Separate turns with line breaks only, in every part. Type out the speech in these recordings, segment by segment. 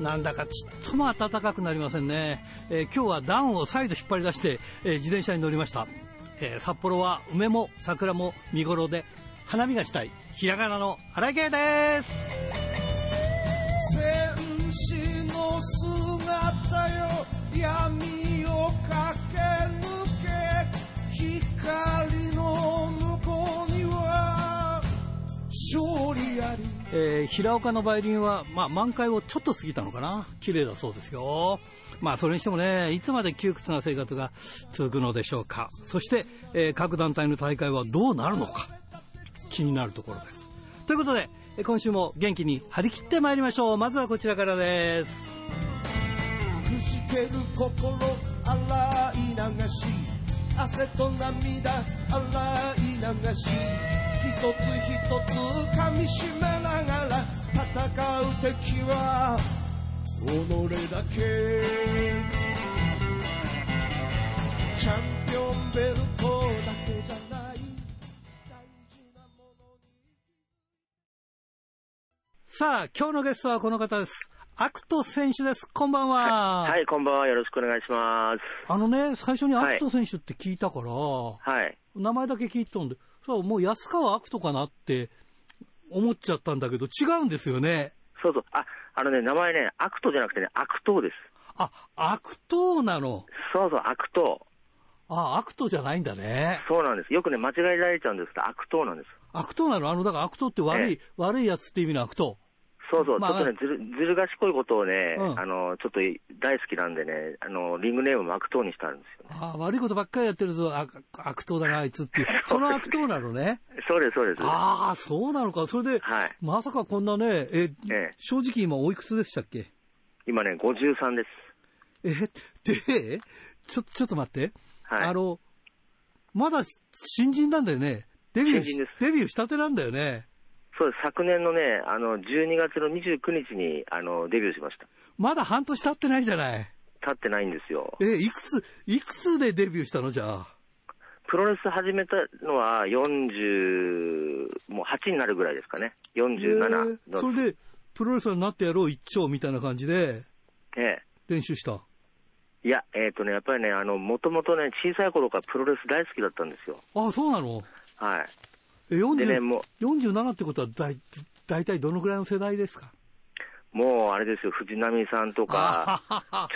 なんだかちっとも暖かくなりませんね、えー、今日は暖を再度引っ張り出して、えー、自転車に乗りました、えー、札幌は梅も桜も見頃で花見がしたい。ひらがなの荒井圭です。えー、平岡の梅林は、まあ、満開をちょっと過ぎたのかな綺麗だそうですよ。まあ、それにしてもね、いつまで窮屈な生活が続くのでしょうか。そして、えー、各団体の大会はどうなるのか、気になるところです。ということで、今週も元気に張り切ってまいりましょう。まずはこちらからです。くじける心洗い流し汗と涙洗い流しつ一つ噛みしめながら戦う敵は己だけチャンピオンベルトだけじゃないさあ今日のゲストはこの方ですアクト選手です。こんばんは、
はい。はい、こんばんは。よろしくお願いします。
あのね、最初にアクト選手って聞いたから、は
い。
名前だけ聞いたんで、そう、もう安川悪人かなって思っちゃったんだけど、違うんですよね。
そうそう。あ、あのね、名前ね、悪党じゃなくてね、悪党です。
あ、悪党なの
そうそう、悪党。
あ、悪党じゃないんだね。
そうなんです。よくね、間違えられちゃうんですけど、悪党なんです。
悪党なの？あの、だから悪党って悪い、ええ、悪いやつって意味の悪党。
そうそう、まあ、ちょっとねずる、ずる賢いことをね、うん、あの、ちょっと大好きなんでね、あの、リングネームも悪党にしたんですよ、ね、
ああ、悪いことばっかりやってるぞ、悪悪党だな、あいつっていう。その悪党なのね。
そうです、そうです。
ああ、そうなのか。それで、はい、まさかこんなね、え、ええ、正直今おいくつでしたっけ？
今ね、53です。
え、で、ちょ、ちょっと待って。はい、あの、まだ新人なんだよね。デビューデビューしたてなんだよね。
そうです、昨年のね、あの、12月の29日に、あの、デビューしました。
まだ半年経ってないじゃない。
経ってないんですよ。
え、いくつ、いくつでデビューしたの？じゃあ。
プロレス始めたのは40、もう8になるぐらいですかね。47
えー、それで、プロレスラーになってやろう一丁みたいな感じで、
ええ。
練習した？
いや、えっ、ー、とね、やっぱりね、あの、もともとね、小さい頃からプロレス大好きだったんですよ。
あ、そうなの？
はい。
え、40、ね、もう47ってことはだい、大体どのぐらいの世代ですか？
もうあれですよ、藤波さんとか、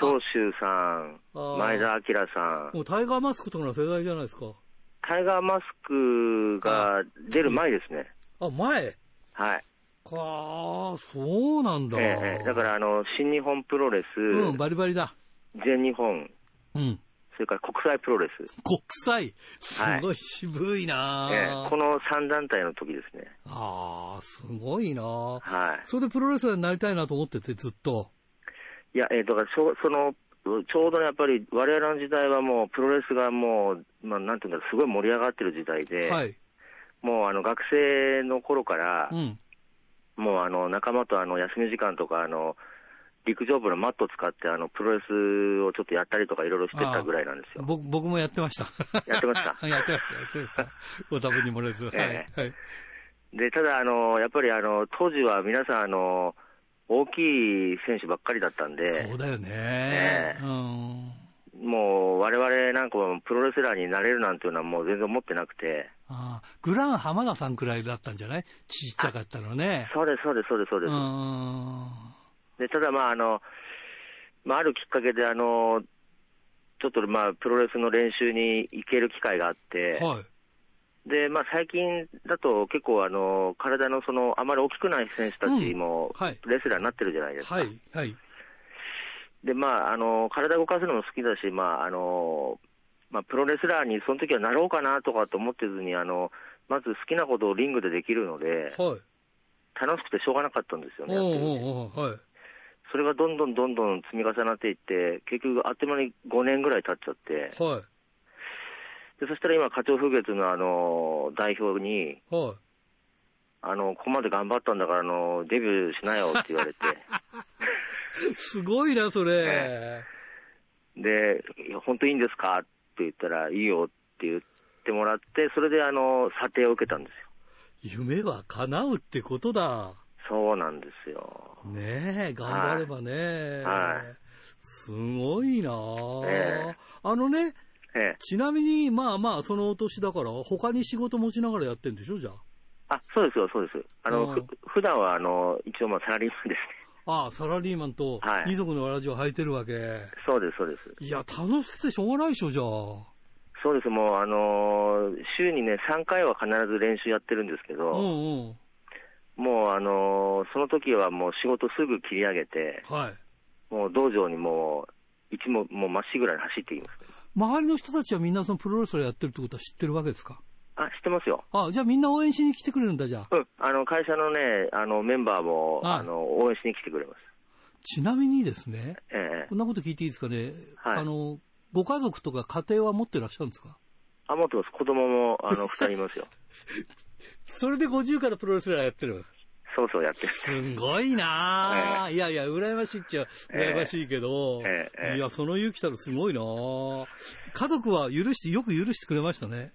長州さん、前田明さ
ん。もうタイガーマスクとかの世代じゃないですか？
タイガーマスクが出る前ですね。
あ、前？
はい。
かあ、そうなんだ。
ええ、だからあの、新日本プロレス。
うん、バリバリだ。
全日本。
うん。
それから国際プロレス。
国際？すごい渋いな、
はいえー、この3団体の時ですね。
ああ、すごいな
はい。
それでプロレスラーになりたいなと思ってて、ずっと。
いや、えー、だからそ、その、ちょうどやっぱり我々の時代はもうプロレスがもう、まあ、なんていうんだろう、すごい盛り上がってる時代で、
はい、
もうあの学生の頃から、
うん、
もうあの仲間とあの休み時間とか、あの、陸上部のマットを使って、あの、プロレスをちょっとやったりとかいろいろしてたぐらいなんですよ。
僕、僕もやってました。
やってました？
やってました、やってました。ご多分に漏れず。えー、はい。
で、ただ、あの、やっぱりあの、当時は皆さん、あの、大きい選手ばっかりだったんで。
そうだよね。うん。
もう、我々なんかもプロレスラーになれるなんていうのはもう全然思ってなくて。
ああ、グラン浜田さんくらいだったんじゃない？ちっちゃかったのね。
そうです、そうです、そうです、そうです。
うん。
でただ、まああのまあ、あるきっかけであの、ちょっとまあプロレスの練習に行ける機会があって、
はい、
でまあ、最近だと結構あの、体のそのあまり大きくない選手たちもレスラーになってるじゃないですか。
はいはい
でまあ、あの体動かすのも好きだし、まああのまあ、プロレスラーにその時はなろうかなとかと思ってずにあの、まず好きなことをリングでできるので、
はい、
楽しくてしょうがなかったんですよね。
おうおうはい
それがどんどんどんどん積み重なっていって、結局、あっという間に5年ぐらい経っちゃって、
はい、
でそしたら今、課長風月のあの代表に、
はい、
あのここまで頑張ったんだからあの、デビューしなよって言われて。
すごいな、それ。
で、本当いいんですか？って言ったら、いいよって言ってもらって、それであの査定を受けたんですよ。
夢は叶うってことだ。
そうなんですよ。
ねえ、頑張ればね。
はい
すごいなあ、
ええ
あのね、
ええ。
ちなみに、まあまあ、そのお年だから、他に仕事持ちながらやってんでしょ、じゃあ？
あ、そうですよ、そうです。あの、
うん
ふ普段は、あの、一応、まあ、サラリーマンですね。
ああ、サラリーマンと
はい
二足のわらじを履いてるわけ。
そうです、そうです。
いや、楽しくてしょうがないでしょ、じゃあ。
そうです、もう、あのー週にね、3回は必ず練習やってるんですけ
う
ど、
んうん。
もう、あのーその時はもう仕事すぐ切り上げて、
はい。
もう道場にもう、一ももうまっしぐらいに走っていきます。
周りの人たちはみんなそのプロレスラーやってるってことは知ってるわけですか？
あ、知ってますよ。
あ、じゃあみんな応援しに来てくれるんだ、じゃあ。
うん、あの、会社のね、あの、メンバーも、
はい
あの、応援しに来てくれます。
ちなみにですね、
ええ
こんなこと聞いていいですかね？
はい
あの、ご家族とか家庭は持ってらっしゃるんですか？
あ、持ってます。子供も、あの、二人いますよ。
それで50からプロレスラーやってる。
そうそうやってる。
すごいなあ、いやいや、羨ましいっちゃ羨ましいけど、
ええええ
いや、その勇気たらすごいなあ家族は許して、よく許してくれましたね。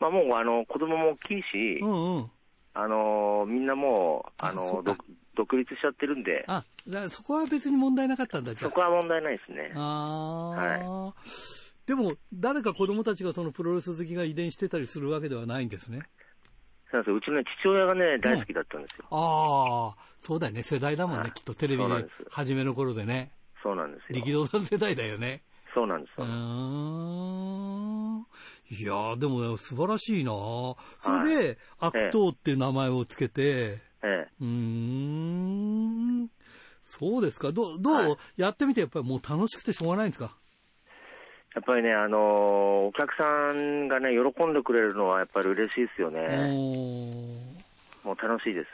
まあもう、あの、子供も大きいし、
うんうん。
あの、みんなもう、あの、
っか
独独立しちゃってるんで、
あ、そこは別に問題なかったんだ、じゃ
そこは問題ないですね。
あ。ああ、でも、誰か子供たちがそのプロレス好きが遺伝してたりするわけではないんですね。
そうですようちのね、父親がね、大好きだったんですよ。
ああ、そうだよね。世代だもんね。
はい
きっとテレビで
そうなんです
初めの頃でね。
そうなんですよ。
力道山世代だよね。
そうなんです
うー
よ。
ん。いやー、でもね、素晴らしいなそれで、悪党っていう名前をつけて、
ええ。
うーん。そうですか。どう、どう、
はい
やってみてやっぱりもう楽しくてしょうがないんですか？
やっぱりね、あのお客さんがね、喜んでくれるのはやっぱり嬉しいですよ
う
ね。もう楽しいです。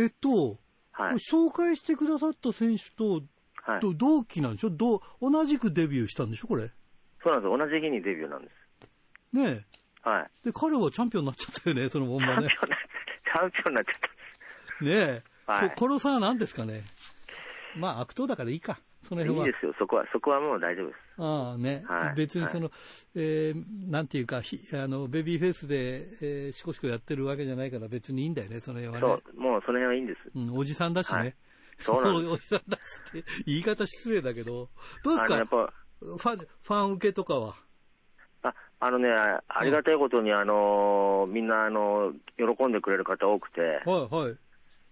えっと、
はい。
紹介してくださった選手と、
はい。
と同期なんでしょ？どう同じくデビューしたんでしょ？これ。
そうなんです。同じ日にデビューなんです。
ねえ。
はい。
で、彼はチャンピオンになっちゃったよね、そのまん
チャ
まね。
ンピオンになっチャンピオンになっちゃった。
ねえ。
はい
ここの差は何ですかね？まあ、悪党だからいいか。その
いい
辺は。
ですよ。そこは、そこはもう大丈夫です。
ああね、
はい
別にその、えーなんていうか、ひあのベビーフェイスで、えー、しこしこやってるわけじゃないから、別にいいんだよね、その辺はね。
そう、もうその辺はいいんです。
うん、おじさんだしね。
はいそうなんです
おじさんだしって、言い方失礼だけど、どうですか？
ぱ、
ファン、ファン受けとかは？
ああのね、ありがたいことに、あのみんな、あの喜んでくれる方多くて、
はいはい。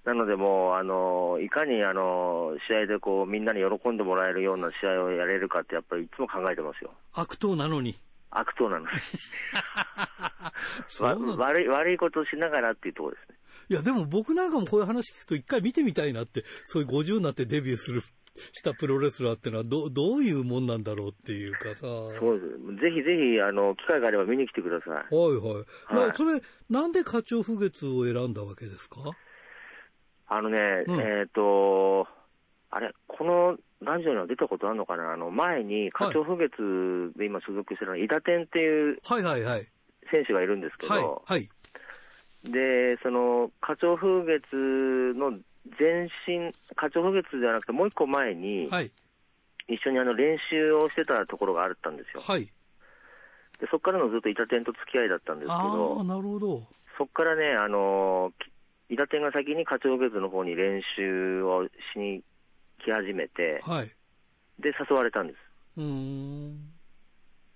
なのでもう、あのいかに、あの試合でこう、みんなに喜んでもらえるような試合をやれるかって、やっぱりいつも考えてますよ。
悪党なのに。
悪党なのに。悪い、悪いことをしながらっていうところですね。
いや、でも僕なんかもこういう話聞くと一回見てみたいなって、そういう50になってデビューする、したプロレスラーってのはど、どういうもんなんだろうっていうかさ。
そうです。ぜひぜひ、あの、機会があれば見に来てください。
はいはい。まあ
はい
それ、なんで花鳥風月を選んだわけですか？
あのね、
うん
えっ、と、あれ、このラジオには出たことあるのかな？あの、前に、花鳥風月で今所属してるのは、伊田天っていう
はいはいはい。
選手がいるんですけど、
はい、はい。
で、その、花鳥風月の前身、花鳥風月じゃなくてもう一個前に、
はい、
一緒にあの練習をしてたところがあったんですよ。
はい。
で、そこからのずっと伊田天と付き合いだったんですけど、
なるほど。
そこからね、あの、き伊田天が先に花鳥風月の方に練習をしに来始めて、
はい。
で、誘われたんです。
うーん。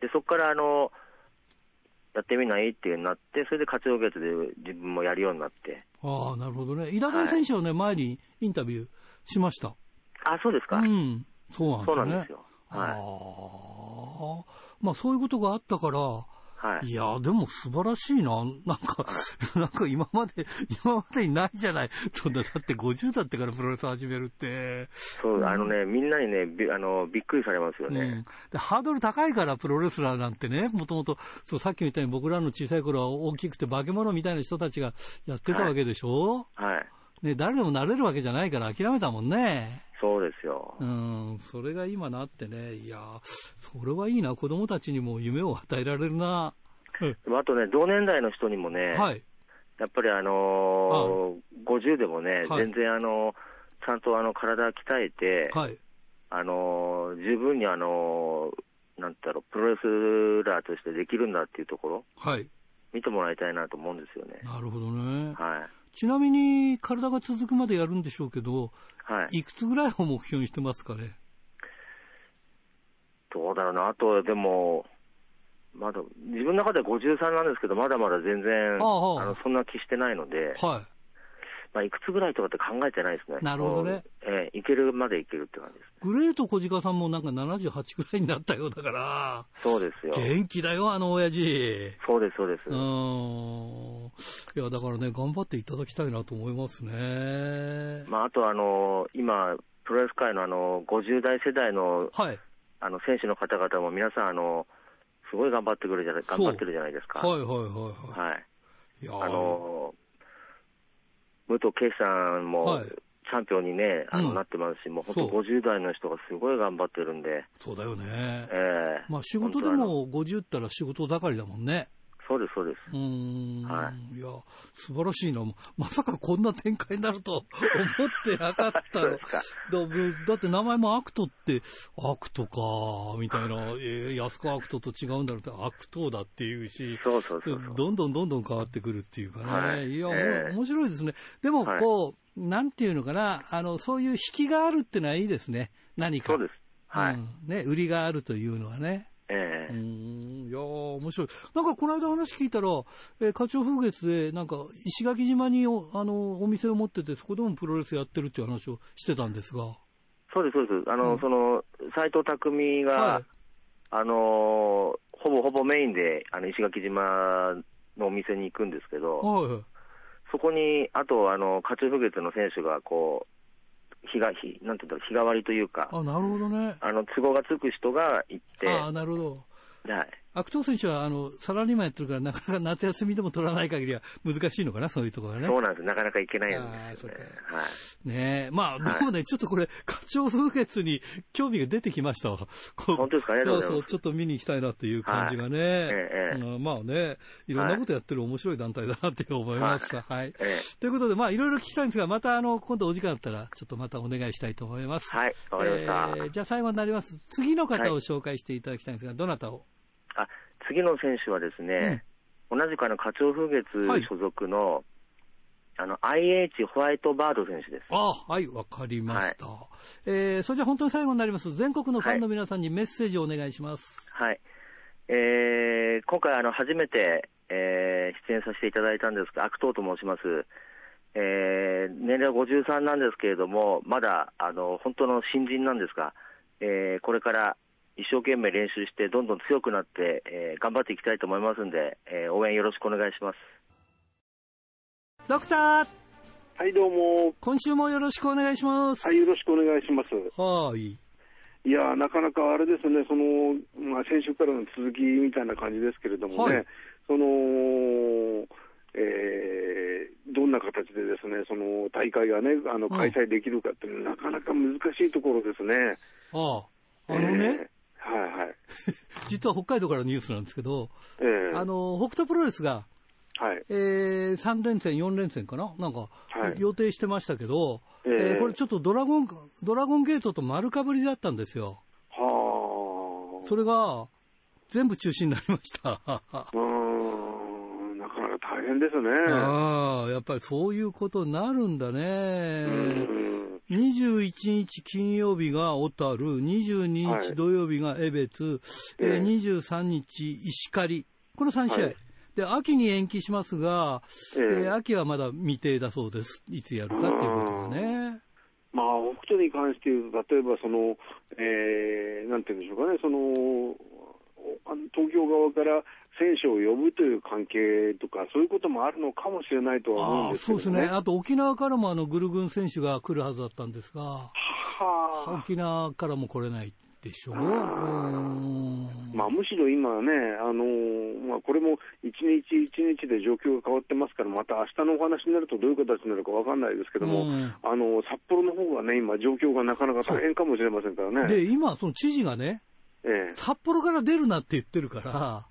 で、そこからあの、やってみないってなって、それで花鳥月で自分もやるようになって。
ああ、なるほどね。井田田選手はね、前にインタビューしました。
あ、そうですか。
うん。そうなんですよね。
そうなんですよ。は
ああ。まあそういうことがあったから、
い。はい。
いや、でも素晴らしいな。なんか、なんか今まで、今までにないじゃない。そんな、だって50だってからプロレス始めるって。
そう、あのね、みんなにね、びあの、びっくりされますよ
うん
ね。
でハードル高いからプロレスラーなんてね、もともと、そうさっきみたいに僕らの小さい頃は大きくて化け物みたいな人たちがやってたわけでしょ、
はい。
ね、誰でもなれるわけじゃないから諦めたもんね。
そうですよ。
うん、それが今なってね、いや、それはいいな、子供たちにも夢を与えられるな。
あとね、同年代の人にもね、
はい。
やっぱりあのー、50でもね、
はい
全然あの、ちゃんとあの、体鍛えて、
はい。
あのー、十分にあのー、なんだろう、プロレスラーとしてできるんだっていうところ、
はい。
見てもらいたいなと思うんですよね。
なるほどね。
はい。
ちなみに、体が続くまでやるんでしょうけど、
はい。
いくつぐらいを目標にしてますかね？
どうだろうな、あと、でも、まだ、自分の中では53なんですけど、まだまだ全然、
あ
のそんな気してないので、
は
まあ、いくつぐらいとかって考えてないですね。
なるほどね。
ええいけるまでいけるって感じです。
い。グレート小鹿さんもなんか78ぐらいになったようだから、
そうですよ。
元気だよ、あの親父。
そうです、そうです。
うーん。いや、だからね、頑張っていただきたいなと思いますね。
まあ、あと、あの、今、プロレス界のあの、50代世代の、
はい。
あの、選手の方々も皆さん、あの、すごい頑張ってくるじゃない、頑張ってるじゃないですか。
はいはいはいはい。
はい。
いやー
あの、武藤敬司さんも、
はい。
チャンピオンにね、あの、
うん
なってますし、もう本当50代の人がすごい頑張ってるんで、
そうだよね。
ええ。
まあ仕事でも50ったら仕事盛りだもんね。
そうです、そうです。
うーん。、
はい
や、素晴らしいな。まさかこんな展開になると 思ってなかったの。だだって名前もアクトって、アクトか、みたいな、えー、安川悪斗と違うんだろうって、アクトだっていうし、
そうそうそう。
どんどんどんどん変わってくるっていうかね。
はい
い、や、
ええ
面白いですね。でも、
はい
こう、なんていうのかな、あの、そういう引きがあるってのはいいですね。何か。
そうです。はい。
うんね、売りがあるというのはね。う
ええ
ー、面白い。なんか、この間話聞いたら、えー、課長風月で、なんか、石垣島にお、あの、お店を持ってて、そこでもプロレスやってるっていう話をしてたんですが。
そうです、そうです。あの、
うん
その、斎藤匠が、
はい。
あのほぼほぼメインで、あの、石垣島のお店に行くんですけど、
はい。
そこに、あと、あの、勝風月の選手が、こう、日が、日、なんていうんだろう、日替わりというか、
あ、なるほどね。
あの、都合がつく人が行って、
ああ、なるほど。
はい。
悪党選手は、あの、サラリーマンやってるから、なかなか夏休みでも取らない限りは難しいのかな、そういうところはね。
そうなんです。なかなか行けないんですよね
そう。
はい。
ねえ。まあ、
はい
でもね、ちょっとこれ、課長風月に興味が出てきました
本当ですか？ありがとうございます
そうそう、ちょっと見に行きたいなっていう感じがね。
ええ
うんまあね、いろんなことやってる面白い団体だなって思いますが、はい。
え
ということで、まあ、いろいろ聞きたいんですが、また、あの、今度お時間あったら、ちょっとまたお願いしたいと思います。
えはい。わかりました。
えーじゃあ最後になります。次の方を紹介していただきたいんですが、どなたを？
あ、次の選手はですね、同じくあの、課長風月
はい
所属の、あの、IH ホワイトバード選手です。
あはい、わかりました。えーそれじゃあ本当に最後になります。全国のファンの皆さんにメッセージをお願いします。
はい。えー、今回あの、初めて、えー出演させていただいたんですが、悪党と申します。えー年齢は53なんですけれども、まだ、あの、本当の新人なんですが、えーこれから一生懸命練習して、どんどん強くなって、えー頑張っていきたいと思いますんで、えー応援よろしくお願いします。
ドクター、
はい、どうも。
今週もよろしくお願いします。
はい、よろしくお願いします。
はい。
いやー、なかなかあれですね、その、まあ、先週からの続きみたいな感じですけれどもね、
はい
その、えーどんな形でですね、その大会がね、あの
うん
開催できるかっていうのは、なかなか難しいところですね。
ああ、あのね、
えーはいはい。
実は北海道からのニュースなんですけど、
えー
あの、北斗プロレスが、
はい。
えー、3連戦、4連戦かな？なんか、
はい
予定してましたけど、
ええ
えーこれちょっとドラゴン、ドラゴンゲートと丸かぶりだったんですよ。
はあ。
それが、全部中止になりました。
うーん、なかなか大変ですね。
ああ、やっぱりそういうことになるんだね。
うん
21日金曜日が小樽、22
はい。
日土曜日が江別、えー
ええ
23日石狩、この3試合。
はい。
で、秋に延期しますが、
ええ。
えー秋はまだ未定だそうです。いつやるかっていうことがね。
まあ、北斗に関して言うと、例えばその、えーなんていうんでしょうかね、その東京側から選手を呼ぶという関係とか、そういうこともあるのかもしれないとは思うんですけどね。
そうですね。あと沖縄からもあのグルグン選手が来るはずだったんですが、
はあ
沖縄からも来れないでしょう。
まあ、むしろ今はね、あのまあ、これも一日一日で状況が変わってますから、また明日のお話になるとどういう形になるかわかんないですけども、
うん
あの札幌の方がね、今、状況がなかなか大変かもしれませんからね。
で、今、その知事がね、
ええ
札幌から出るなって言ってるから、
うん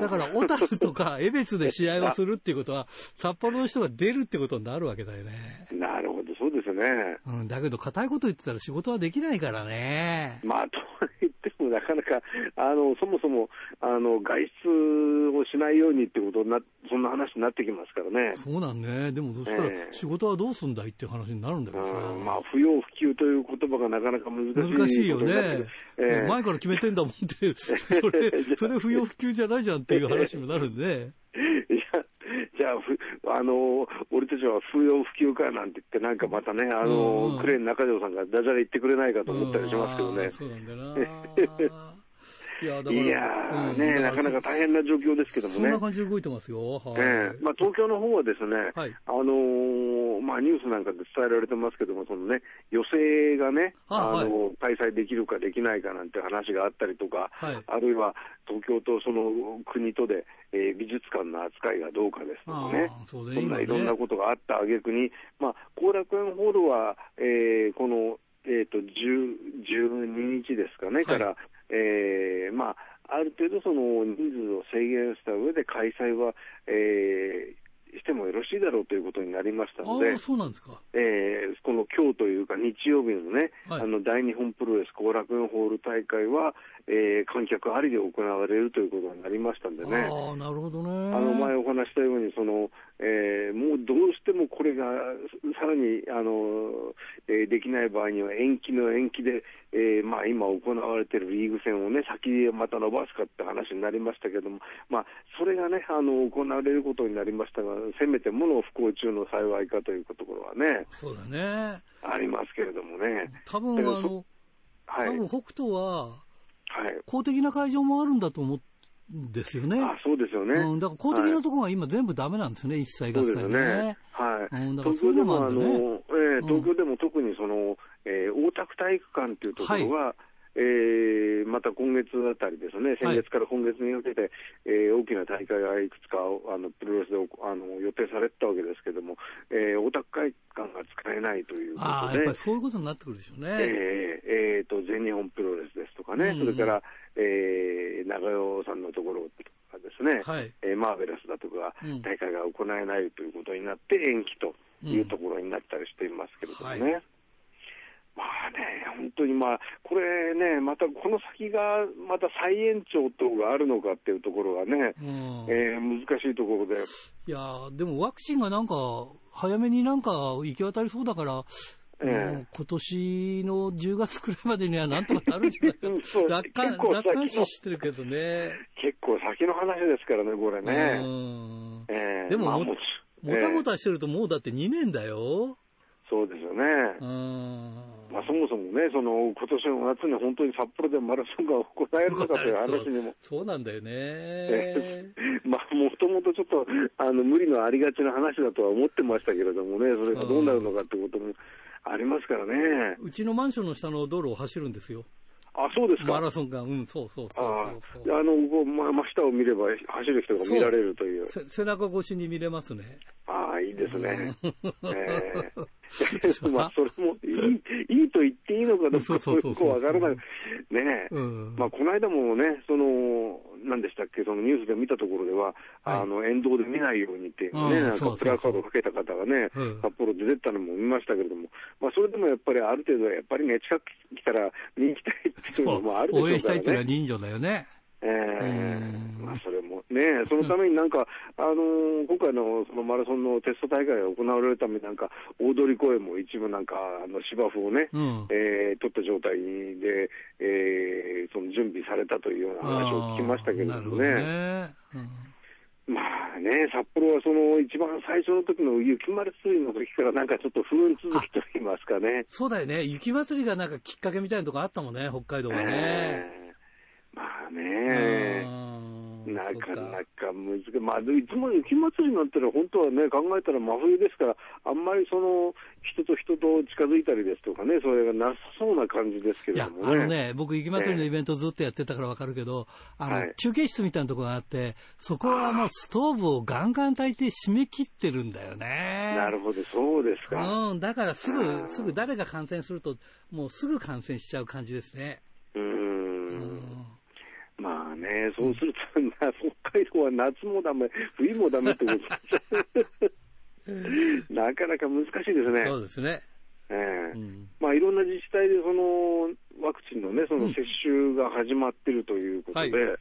だから、小樽とか 江別で試合をするっていうことは、札幌の人が出るってことになるわけだよね。
なるほど、そうですね。
うん、だけど、硬いこと言ってたら仕事はできないからね。
まあ、とは言ってももなかなか、あのそもそもあの外出をしないようにってことにな、そんな話になってきますからね。
そうなんね。でもそしたら
ええ
仕事はどうすんだい？っていう話になるんだけどさ。
うんまあ、不要不急という言葉がなかなか難しい
難しいよね。
ええ
前から決めてんだもんって、それ、それ不要不急じゃないじゃんっていう話にもなるんでね。
あ、の、俺たちは不要不急かなんて言って、なんかまたね、あの、
うん。
クレーン中条さんがダジャレ言ってくれないかと思ったりしますけどね
いや、だから。
ね、なかなか大変な状況ですけどもね
そんな。感じで動いてますよ。はい。
ええまあ、東京の方はですね、
はい
あのーまあ、ニュースなんかで伝えられてますけども、そのね、予定がね、
あ
あの開催できるかできないかなんて話があったりとか、
はい
あるいは東京とその国とで、えー美術館の扱いがどうかですとかね
そ
んないろんなことがあった挙句に、まあ、後楽園ホールは、えーこの、えー、と10 12日ですかね、
はい
から、えーまあ、ある程度その人数を制限した上で開催は、えーしてもよろしいだろうということになりましたので
そうなんですか。
えーこの今日というか日曜日のね、
はい
あの大日本プロレス後楽園ホール大会は、えー観客ありで行われるということになりましたんでね。
ああ、なるほどね。
あの前お話したようにその、えーもうどうしてもこれがさらにあの、えーできない場合には延期の延期で、えーまあ、今行われているリーグ戦を、ね、先へまた伸ばすかって話になりましたけども、まあ、それが、ね、あの行われることになりましたが、せめてもの不幸中の幸いかというところはね、
そうだね。
ありますけれどもね。
多分あの、
はい、
多分北斗は
はい
公的な会場もあるんだと思うんですよね。
あそうですよね。
うん、だから公的なところが今全部ダメなんですよね、一切合
そうですよ
切ね
ね。。はい。
うんだからいうのもあるんだね
えー東京でも特にその、えー大田区体育館っていうところは、えーまた今月あたりですね、先月から今月にかけて、えー大きな大会がいくつかあのプロレスであの予定されてたわけですけども、えー大田区体育館が使えないというこ
ああ、
とで
やっぱり、そういうことになってくるでしょうね。
えーえーと全日本プロレスですとかね、
うん。
それから、えー長与さんのところとかですね、
はい。
えーマーベラスだとか
うん、
大会が行えないということになって、延期というところになったりしていますけれどもね。
うんはい
まあね、本当にまあ、これね、またこの先が、また再延長等があるのかっていうところがね、
うん。
えー難しいところで、
いやーでもワクチンがなんか、早めになんか行き渡りそうだから、
ええ。
もう今年の10月くらいまでにはなんとかなるんじゃないか 楽観視してるけどね。
結構先の話ですからね、これ
う
ね。
ん
えー
でもも
まあも
たも
えー
たしてるともうだって2年だよ。
そうですよね。
うん。
まあ、そもそもね、その今年の夏に本当に札幌でマラソンが行えるのかという話にも、
そうなんだよね。
まあ、もともとちょっとあの無理のありがちな話だとは思ってましたけれどもね、それがどうなるのかってこともありますからね。
うちのマンションの下の道路を走るんですよ。
あ、そうですか。
マラソンが。うん、そうそうそう
あ
そうそう
ああの、こうま、真下を見れば走る人が見られるという。
せ背中越しに見れますね。
ああ、いいですね。
うん
ええ まあ、それもいい、いいと言っていいのかどうか、
そうそうそうそう
よくわからない。ねえ。
うん
まあ、この間もね、その、何でしたっけ、そのニュースで見たところでは、
はい
あの、沿道で見ないようにっていうね、
うん
なんかプラカードをかけた方がね、
うん
札幌で出たのも見ましたけれども、まあ、それでもやっぱりある程度、やっぱりね、近く来たら見に行きたいっていうのもあるでしょうからね。
応援したいっていうのは人情だよね。
ええ
うん
まあ、それもね、そのためになんか、あのー今回のそのマラソンのテスト大会が行われるために、なんか、大通公園も一部なんか、あの芝生をね、
うん。
えー取った状態で、えーその準備されたというような話を聞きましたけれどもね。まあね、札幌はその一番最初の時の雪まつりの時からなんかちょっと不運続きと言いますかね。
そうだよね。雪祭りがなんかきっかけみたいなとこあったもんね、北海道はね。
えーまあね。
うん
なかなか難しい、まあ、いつも雪まつりなんてのは、本当はね、考えたら真冬ですから、あんまりその人と人と近づいたりですとかね、それがなさそうな感じですけど、も
あの
ね。
ね、僕、雪祭りのイベントずっとやってたからわかるけど、あの、
はい
休憩室みたいなところがあって、そこはもうストーブをガンガン炊いて締め切ってるんだよね。
なるほど、そうですか。
うん、だからすぐ、すぐ誰が感染すると、もうすぐ感染しちゃう感じですね。
まあね、そうすると、な北海道は夏もダメ、冬もダメってこと なかなか難しいですね。
そうですね。
ええ。
うん。
まあ、いろんな自治体でその、ワクチンのね、その接種が始まってるということで、
うんは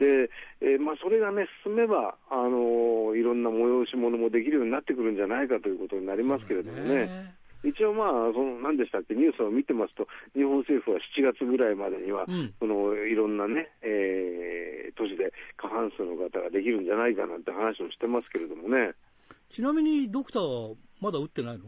で、えーまあ、それがね、進めば、あのいろんな催し物もできるようになってくるんじゃないかということになりますけれどもね。一応、まあ、その何でしたっけ、ニュースを見てますと、日本政府は7月ぐらいまでには、
うん。
そのいろんなね、えー都市で過半数の方ができるんじゃないかなんて話をしてますけれどもね、
ちなみにドクターはまだ打ってないの？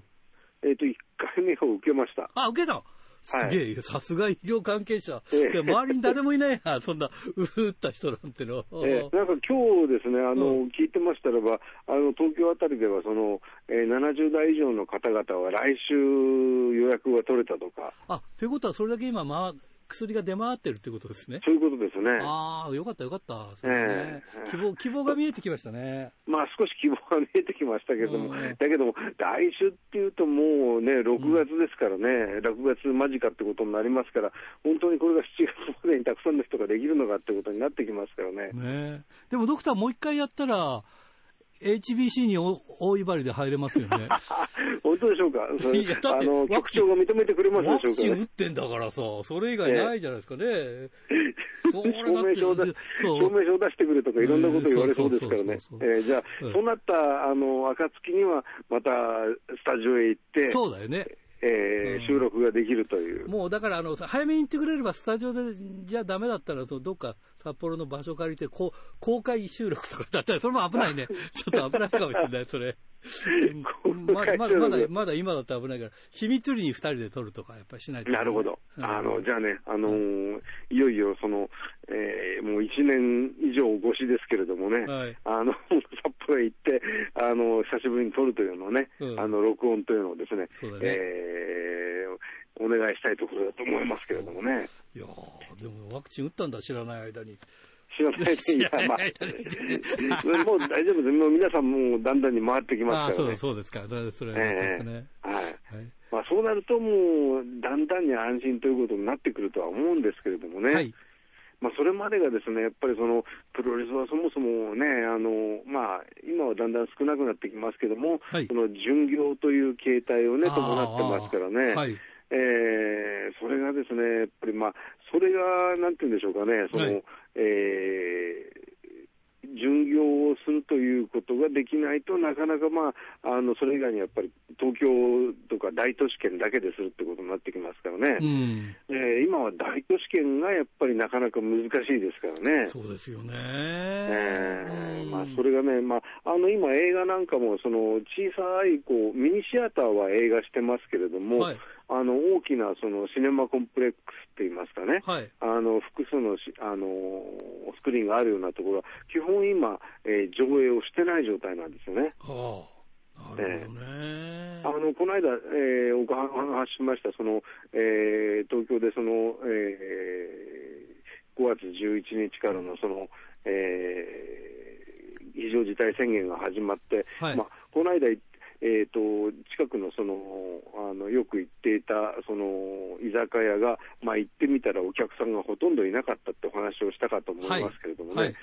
えーと1回目を受けました。
あ、受けた。すげえ、さすが医療関係者。
ええ。
周りに誰もいないや、そんな、打った人なんての。
えーなんか今日ですね、あの、
うん
聞いてましたらば、あの、東京あたりでは、その、えー70代以上の方々は来週予約が取れたとか、
あ、ということはそれだけ今、まあ、薬が出回ってるってことですね。
そういうことですね。
ああ、よかったよかった。それね、
ええ
希望、希望が見えてきましたね。
まあ少し希望が見えてきましたけれども、
うん
だけども、来週っていうともうね、6月ですからね、6月間近ってことになりますから、本当にこれが7月までにたくさんの人ができるのかってことになってきますからね。
ねでもドクターもう一回やったら、HBC にお大威張りで入れますよね。
本当でしょうか、
いやだって
あの
ワクチン
が認めてくれます
ワ
でしょうかね
クチン打っ。てんだからさ、それ以外ないじゃないですかね。それだ
証明書を出
って、
証明書を出してくれとかいろんなこと言われそうですからねじゃあ、
うん
そうなったあの暁には、またスタジオへ行って、
そうだよね。
えー
うん
収録ができるという。
もうだからあの、早めに言ってくれれば、スタジオでじゃダメだったら、そうどっか札幌の場所借りて、こう公開収録とかだったら、それも危ないね。ちょっと危ないかもしれない、それ。まだまだまだまだ今だったら危ないから、秘密裏に二人で撮るとか、やっぱりしないと、
なるほど。
うん。
あの、じゃあね、あのーいよいよその、えーもう1年以上越しですけれどもね、
はい。
あの、札幌へ行って、あの、久しぶりに撮るというのをね、
うん。
あの、録音というのをですね、
ね。
えーお願いしたいところだと思いますけれどもね。
いやーでもワクチン打ったんだ、知らない間に。
知らないで、いや、まあ、もう大丈夫です。もう皆さんもうだんだんに回ってきますからね。
そうですか。それはですね。
はい。
はい。
まあ、そうなるともう、だんだんに安心ということになってくるとは思うんですけれどもね。
はい。
まあ、それまでがですね、やっぱりそのプロレスはそもそもね、あのまあ、今はだんだん少なくなってきますけども、
はい
その巡業という形態をね、伴ってますからね、
はい。
えーそれがですね、やっぱりまあ、それが、なんていうんでしょうかね、その、
はい
えー巡業をするということができないとなかなか、まあ、あのそれ以外にやっぱり東京とか大都市圏だけでするってことになってきますからね。
うん。
えー今は大都市圏がやっぱりなかなか難しいですからね。
そうですよね。
えー
うん
まあ、それがね、まあ、あの今、映画なんかもその小さいこうミニシアターは映画してますけれども、
はい
あの大きなそのシネマコンプレックスって言いますかね、
はい。
あの複数のしあのスクリーンがあるようなところは、基本今、えー上映をしてない状態なんですよね。
はあ。なるほどね。
あのこの間、えー、お話ししました、そのえー東京でその、えー5月11日からのその、えー非常事態宣言が始まって、
はい
まあ、この間、えー、と近くのそのあのよく行っていたその居酒屋が、まあ、行ってみたらお客さんがほとんどいなかったってお話をしたかと思いますけれどもね、
はい。はい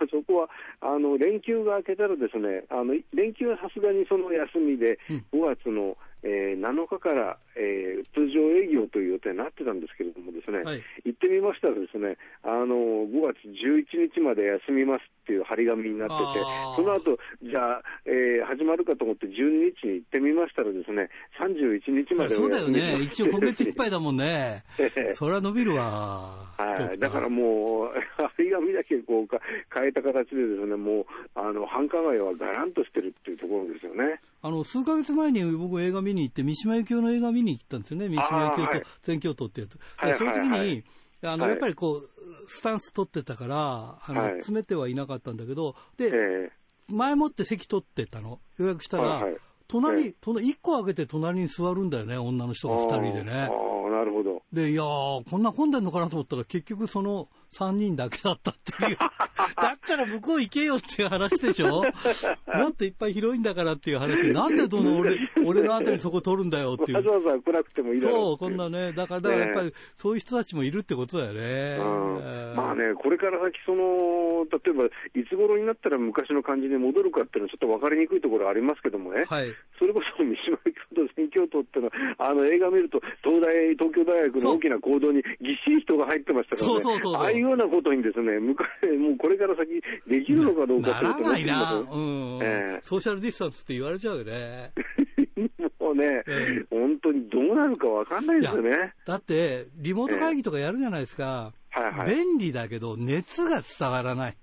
そ そこはあの連休が明けたらですねあの連休はさすがにその休みで
うん。
5月の、えー7日から、えー通常営業という予定になってたんですけれどもですね、
はい
行ってみましたらですねあの5月11日まで休みますっていう張り紙になっててその後じゃあ、えー始まるかと思って12日に行ってみましたらですね31日まで
そうだよね。一応今月いっぱいだもんね
ええ。
それは伸びるわ。
はい、だからもう、張り紙だけこうか変えた形でですね、もう、あの、繁華街はガランとしてるっていうところですよね。
あの、数ヶ月前に僕映画見に行って、三島由紀夫の映画見に行ったんですよね。三島由紀夫と全教頭ってやつ。
はい
で、その時に、あの、
はい
やっぱりこう、スタンス取ってたから、あの、
はい
詰めてはいなかったんだけど、
え
で、
え
前もって席取ってたの。予約したら、隣、
ええ
隣、一個開けて隣に座るんだよね、女の人が二人でね
あ。ーあー、なるほど。
で、いやー、こんな混んでんのかなと思ったら、結局その3人だけだったっていう。だったら向こう行けよっていう話でしょ？もっといっぱい広いんだからっていう話。なんでどの俺、俺の後にそこ取るんだよっていう。
わざわざ来なくてもいいだろう
そう、こんなね。だから、だからやっぱり、そういう人たちもいるってことだよね。
うんまあね、これから先、その、例えば、いつ頃になったら昔の感じに戻るかっていうのはちょっと分かりにくいところありますけどもね。
はい。
それこそ三島由紀夫と選挙党っていうのは、あの映画見ると、東大、東京大学の大きな講堂にぎっしり人が入ってましたからね、
そうそうそうそう
ああいうようなことにですね、向かもうこれから先、できるのかどうか
ならないな。
う
うん。
ええ
ソーシャルディスタンスって言われちゃうよね。
もうね、
え
本当にどうなるか分かんないですよね。
だって、リモート会議とかやるじゃないですか。
はいはい。
便利だけど、熱が伝わらない。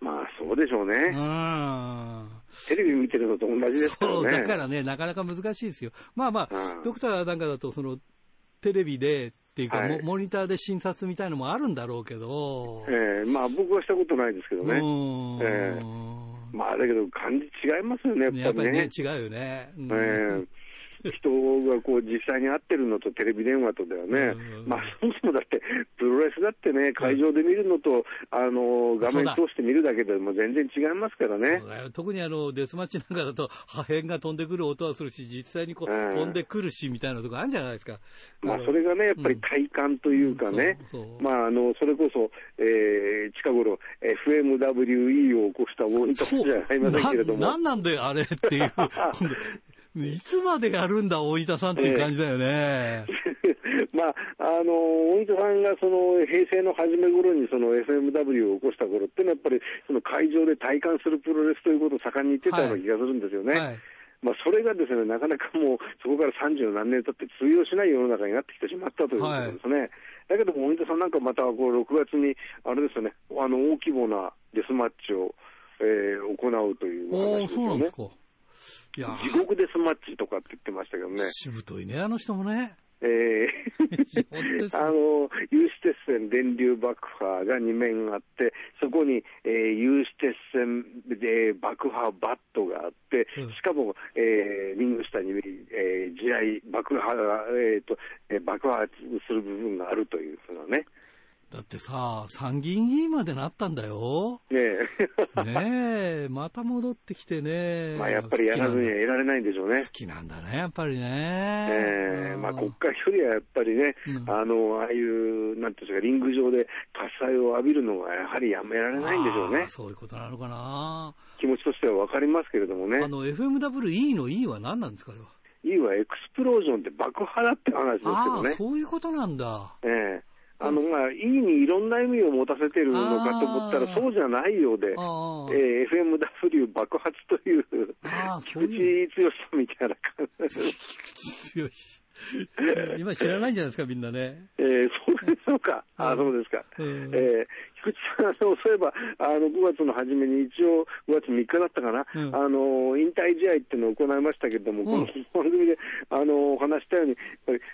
まあそうでしょう
う
ね。
ん。
テレビ見てるのと同じですから
そう、
ね。
だからね、なかなか難しいですよ。まあまあ、
うん
ドクターなんかだと、その、テレビでっていうか、
はい
モモニターで診察みたいのもあるんだろうけど、
ええまあ僕はしたことないですけど
う
ね。
ん。
えまあだけど感じ違いますよね、
やっぱりね、
やっぱりね。
違うよね。うん
ええ 人がこう実際に会ってるのとテレビ電話とではね、
うん
まあそもそもだって、プロレスだってね、会場で見るのと、あの画面通して見るだけでも全然違いますからね。
特にあのデスマッチなんかだと破片が飛んでくる音はするし、実際にこう、
うん。
飛んでくるしみたいなとこあるんじゃないですか。
まあ
の
それがね、やっぱり体感というかね、まああの、それこそ、えー近頃、FMWE を起こした大仁田さんじゃありませんけれども。
ななんなんであれっていう。いつまでやるんだ、大分さんっていう感じだよね。
まあ、あの、大糸さんがその平成の初め頃にその FMW を起こした頃っていうのはやっぱりその会場で体感するプロレスということを盛んに言ってたような気がするんですよね。
はい。
まあ、それがですね、なかなかもうそこから30何年経って通用しない世の中になってきてしまったということですね。だけども、大糸さんなんかまたこう6月に、あれですよね、あの大規模なデスマッチを、えー行うという話ですよね地獄デスマッチとかって言ってましたけどね。
しぶといね、あの人もね。
えー あの有刺鉄線電流爆破が2面あって、そこに、えー有刺鉄線で爆破バットがあって
うん、
しかも、えーリング下に、えー地雷爆破が、えーとえー爆発する部分があるというふうなね。
だってさ、参議院議員までなったんだよ。
ねえ
ねえ、また戻ってきてね。
まあやっぱりやらずには得られないんでしょうね
好。きなんだね、やっぱりね。
ええまあ、
うん
国会よりはやっぱりね、
うん
あの、ああいう、なんていうんですか、リング上で喝采を浴びるのはやはりやめられないんでしょうね
あー。そういうことなのかな。
気持ちとしてはわかりますけれどもね
あ。の、FMWE の E は何なんですか、あれは。
いいはエクスプロージョンって爆破だって話ですけ
ああ、
どね。
そういうことなんだ。
ええあの、まあ、いいにいろんな意味を持たせてるのかと思ったら、そうじゃないようで、ええ FMW 爆発という、菊。池剛さんみたいな感じ。
強い。今知らないんじゃないですか、みんなね。
えー、そうでしょうか。あ、
うん
そうですか。
うん
えー、菊池さん、あのそういえば、あの、5月の初めに一応、5月3日だったかな、
うん
あの、引退試合っていうのを行いましたけれども、
うん
この番組で、あの、お話したように、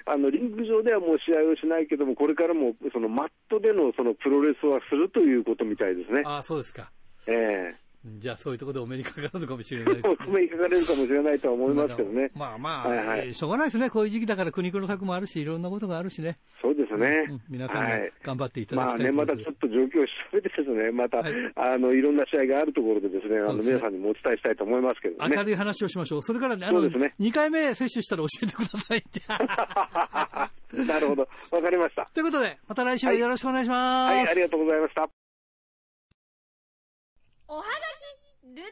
あの、リング上ではもう試合をしないけども、これからも、その、マットでの、その、プロレスはするということみたいですね。
ああ、そうですか。
え
じゃあ、そういうところでお目にかかるのかもしれない
え
ですね
お目にかかれるかもしれないとは思いますけどね。
まあまあ、
はいはい
えーしょうがないですね。こういう時期だから苦肉の策もあるし、いろんなことがあるしね。
そうですね。
うん皆さん頑張っていただきたい
まあね、またちょっと状況を調べてですね、また、
はい
あの、いろんな試合があるところでですね、あの、
ね
皆さんにもお伝えしたいと思いますけどね。
明るい話をしましょう。それからね、あの、
ね
2回目接種したら教えてくださいって。
なるほど。わかりました。
ということで、また来週よろしくお願いします。
はい、ありがとうございました。
おはがき、ルチャリ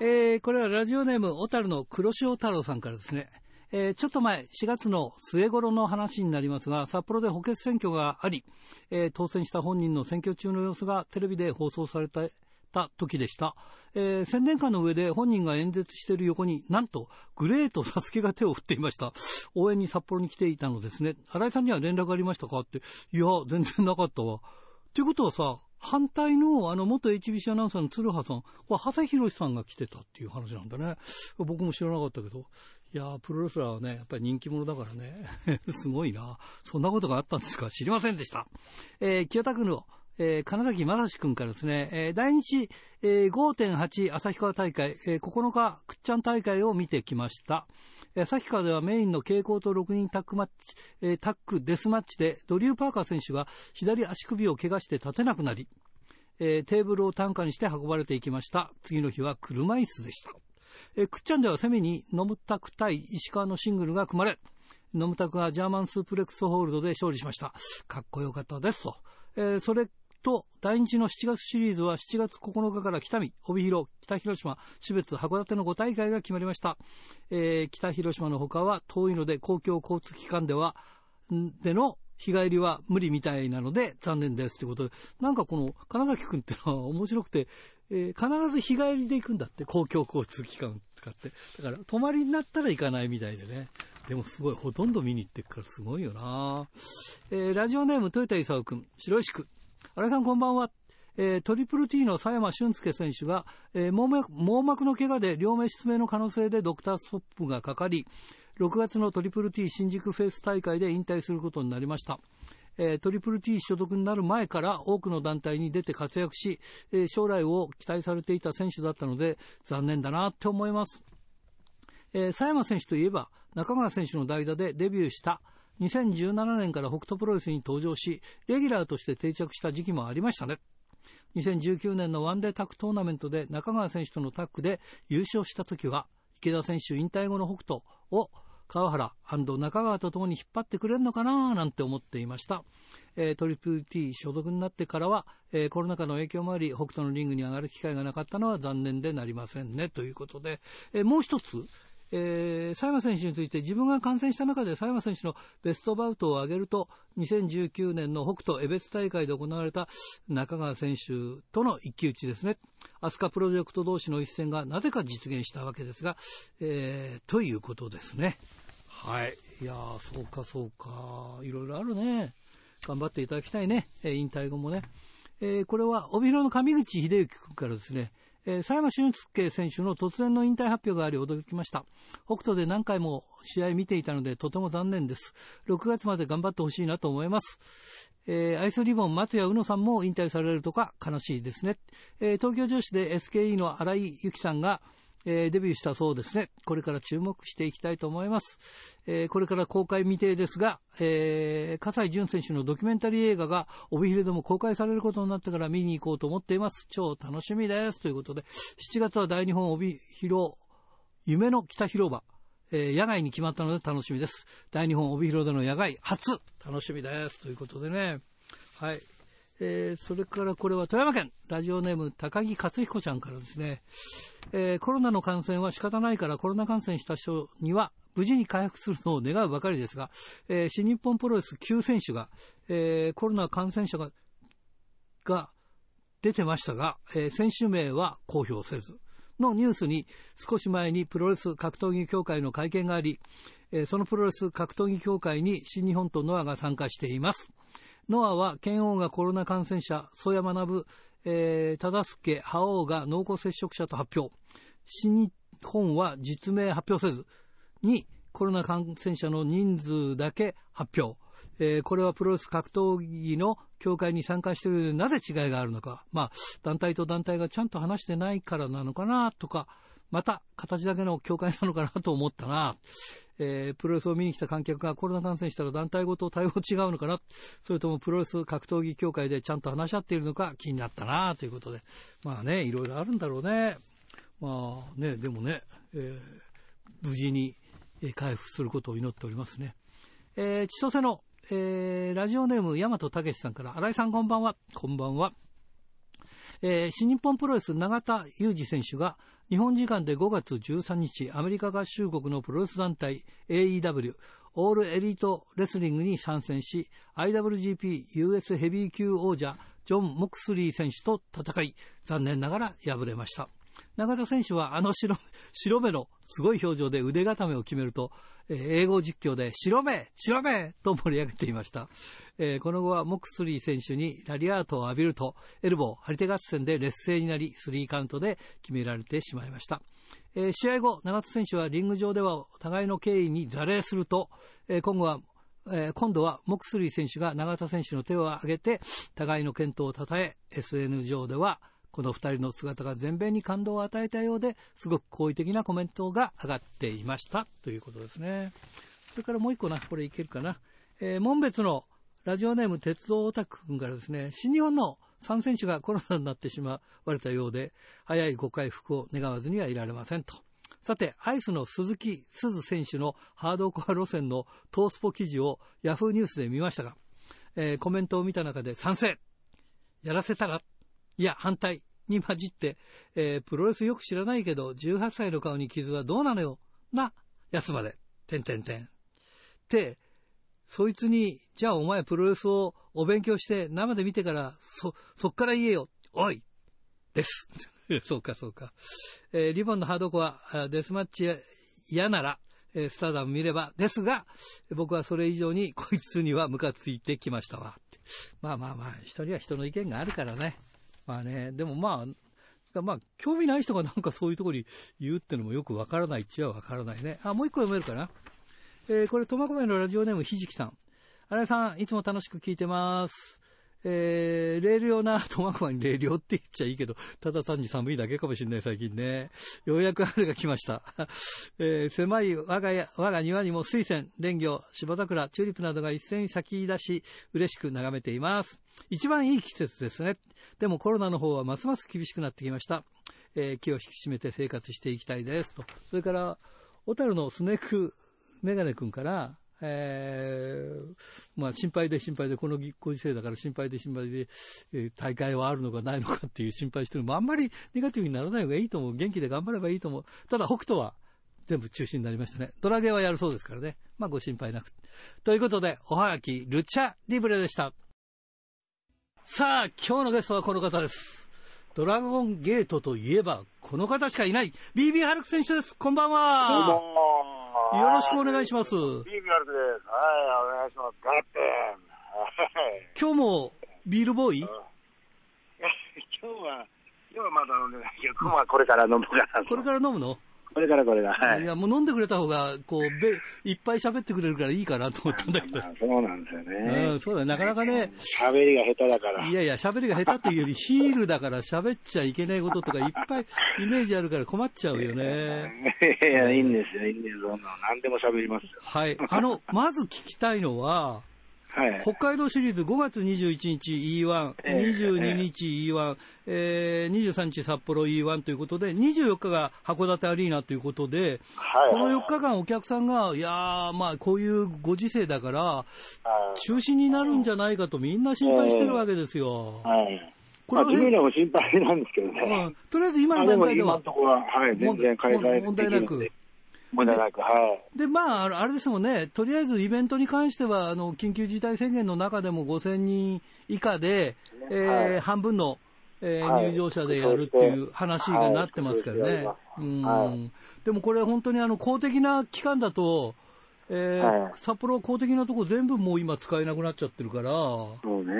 ブレ
えーこれはラジオネーム、小樽の黒潮太郎さんからですね。えーちょっと前、4月の末頃の話になりますが、札幌で補欠選挙があり、えー当選した本人の選挙中の様子がテレビで放送されたた時でした。えー宣伝カーの上で本人が演説している横に、なんと、グレートサスケが手を振っていました。応援に札幌に来ていたのですね。新井さんには連絡ありましたか？って。いや、全然なかったわ。ということはさ、反対の、あの、元 HBC アナウンサーの鶴羽さん、これ、長谷博さんが来てたっていう話なんだね。僕も知らなかったけど。いやー、プロレスラーはね、やっぱり人気者だからね。すごいな。そんなことがあったんですか知りませんでした。えー、清田君の、えー、金崎正史君からですね、えー、第日、えー、5.8旭川大会、えー、9日、くっちゃん大会を見てきました。えー、旭川ではメインの傾向と6人タッグマッチ、えー、タッグデスマッチで、ドリュー・パーカー選手が左足首を怪我して立てなくなり、えー、テーブルを担架にして運ばれていきました。次の日は車椅子でした。えー、くっちゃんでは攻めにノムタク対石川のシングルが組まれ、ノムタクがジャーマンスープレックスホールドで勝利しました。かっこよかったですと。えー、それと、第日の7月シリーズは7月9日から北見、帯広、北広島、標別、函館の5大会が決まりました。えー、北広島の他は遠いので公共交通機関では、での日帰りは無理みたいなので残念ですということで、なんかこの金崎君ってのは面白くて、えー、必ず日帰りで行くんだって、公共交通機関使って。だから泊まりになったら行かないみたいでね。でもすごい、ほとんど見に行ってるからすごいよなえー、ラジオネーム、豊田勲君、白石区。新井さんこんばんは。えー、トリプル T の佐山俊介選手が、えー、網膜網膜の怪我で両目失明の可能性でドクターストップがかかり、6月のトリプル T 新宿フェイス大会で引退することになりました。え、トリプル T 所属になる前から多くの団体に出て活躍し、え、将来を期待されていた選手だったので残念だなって思います。えー、佐山選手といえば中川選手の代打でデビューした2017年から北斗プロレスに登場し、レギュラーとして定着した時期もありましたね。2019年のワンデータッグトーナメントで中川選手とのタッグで優勝した時は、池田選手引退後の北斗を川原中川と共に引っ張ってくれるのかななんて思っていました。えー、トリプル T 所属になってからは、えー、コロナ禍の影響もあり、北斗のリングに上がる機会がなかったのは残念でなりませんね。ということで、えー、もう一つ、えー、佐山選手について自分が観戦した中で佐山選手のベストバウトを挙げると2019年の北斗江別大会で行われた中川選手との一騎打ちですね。飛鳥プロジェクト同士の一戦がなぜか実現したわけですが、えー、ということですね。はい。いやそうかそうか。いろいろあるね。頑張っていただきたいね、え引退後もね、えー、これは帯広の上口秀幸君からですねえー、佐山俊介選手の突然の引退発表があり驚きました。北斗で何回も試合見ていたのでとても残念です。6月まで頑張ってほしいなと思います。えー、アイスリボン松屋宇野さんも引退されるとか悲しいですね。えー、東京女子で SKE の新井由紀さんが、えー、デビューしたそうですね。これから注目していきたいと思います。えー、これから公開未定ですが、えー、葛西潤選手のドキュメンタリー映画が帯広でも公開されることになってから見に行こうと思っています。超楽しみです。ということで、7月は大日本帯広、夢の北広場。え、野外に決まったので楽しみです。大日本帯広での野外初楽しみです。ということでね。はい。えー、それからこれは富山県、ラジオネーム高木克彦ちゃんからですね、えー、コロナの感染は仕方ないからコロナ感染した人には無事に回復するのを願うばかりですが、えー、新日本プロレス9選手が、えー、コロナ感染者がが出てましたが、え、選手名は公表せず、のニュースに少し前にプロレス格闘技協会の会見があり、え、そのプロレス格闘技協会に新日本とノアが参加しています。ノアは剣王がコロナ感染者、曽山学、えー、忠助、覇王が濃厚接触者と発表。新日本は実名発表せず、にコロナ感染者の人数だけ発表。えー、これはプロレス格闘技の協会に参加しているのでなぜ違いがあるのか。まあ、団体と団体がちゃんと話してないからなのかなとか、また形だけの協会なのかなと思ったな。えー、プロレスを見に来た観客がコロナ感染したら団体ごと対応違うのかな？それともプロレス格闘技協会でちゃんと話し合っているのか？気になったなということで。まあね、いろいろあるんだろうね。まあね、でもね、えー、無事に回復することを祈っておりますね。えー、千歳の、えー、ラジオネーム大和武さんから、新井さんこんばんは。こんばんは。えー、新日本プロレス永田裕二選手が日本時間で5月13日、アメリカ合衆国のプロレス団体 AEW オールエリートレスリングに参戦し、IWGP US ヘビー級王者ジョン・モクスリー選手と戦い、残念ながら敗れました。永田選手はあの白 白目のすごい表情で腕固めを決めると、えー、英語実況で白目白目と盛り上げていました。えー、この後はモクスリー選手にラリアートを浴びると、エルボー、張り手合戦で劣勢になり、スリーカウントで決められてしまいました。えー、試合後、長田選手はリング上では互いの敬意に座礼すると、えー、今後はえ今度はモクスリー選手が永田選手の手を挙げて互いの健闘を称え SN 上ではこの2人の姿が全米に感動を与えたようですごく好意的なコメントが上がっていました。ということですね。それからもう一個なこれいけるかな、えー門別のラジオネーム鉄道オタク君からですね新日本の3選手がコロナになってしまわれたようで早いご回復を願わずにはいられませんと。さて、アイスの鈴木鈴選手のハードコア路線のトースポ記事をヤフーニュースで見ましたが、えーコメントを見た中で賛成。やらせたらいや、反対に混じって、えープロレスよく知らないけど、18歳の顔に傷はどうなのよな、やつまで、てんてんてん。って、そいつに、じゃあお前プロレスをお勉強して生で見てから、そ、そっから言えよ。おいです。そうか、そうか。えーリボンのハードコア、デスマッチ嫌なら、えースターダム見れば、ですが、僕はそれ以上にこいつにはムカついてきましたわ。まあまあまあ、人には人の意見があるからね。まあね、でもまあ、まあ、興味ない人がなんかそういうところに言うってのもよくわからないっちゃわからないね。あ、もう一個読めるかな？えーこれ、苫小牧のラジオネームひじきさん。新井さん、いつも楽しく聞いてます。えー、レール用な苫小牧にレール用って言っちゃいいけど、ただ単に寒いだけかもしれない最近ね。ようやく春が来ました。えー狭い我が家、我が庭にも水仙、蓮魚、芝桜、チューリップなどが一斉に咲き出し、嬉しく眺めています。一番いい季節ですね。でもコロナの方はますます厳しくなってきました。えー気を引き締めて生活していきたいです。と。それから、小樽のスネークメガネ君から、えーまあ心配で心配で、このご時世だから心配で心配で、えー大会はあるのかないのかっていう心配してるのも、あんまりネガティブにならない方がいいと思う。元気で頑張ればいいと思う。ただ北斗は全部中止になりましたね。ドラゲーはやるそうですからね。まあご心配なく。ということで、おはがき、ルチャリブレでした。さあ、今日のゲストはこの方です。ドラゴンゲートといえば、この方しかいない、BB ハルク選手です。こんばんは。
どうも
よろしくお願いします。
ビービアルクです。はい、お願いします。ガッテン。はい。
今日もビールボーイ？
今日は、今日はまだ飲んでないけど、まあこれから飲むから。
これから飲むの、
これからこれから。はいい。
や、もう飲んでくれた方が、こう、べいっぱい喋ってくれるからいいかなと思ったんだけど
ま。あそうなんですよね。
うん、そうだよ。なかなかね、
喋りが下手だから。
いやいや、喋りが下手というより、ヒールだから喋っちゃいけないこととかいっぱいイメージあるから困っちゃうよね。
いや、いいんですよ、いいんですよ。何でも喋りますよ。
はい。あの、まず聞きたいのは、
はい。
北海道シリーズ5月21日 E1、
ええ
22日 E1、えー、23日札幌 E1 ということで、24日が函館アリーナということで、
はい。
この4日間お客さんが、いやー、まあこういうご時世だから、
はい
中止になるんじゃないかとみんな心配してるわけですよ。
はい。
これは
まあ、自分らも心配なんですけど
う
ね
ん。とりあえず今の段階では
今のと、ころは、はい、全然
問題なく
できるんで。問題なく、はい。
で、まあ、あれですもんね、とりあえずイベントに関しては、あの、緊急事態宣言の中でも5000人以下で、えー
はい
半分の、えー
はい
入場者でやるっていう話がなってますからね。
はい
うん
はい
でもこれ本当にあの、公的な機関だと、えー
はい
札幌は公的なとこ全部もう今使えなくなっちゃってるから、
そうね。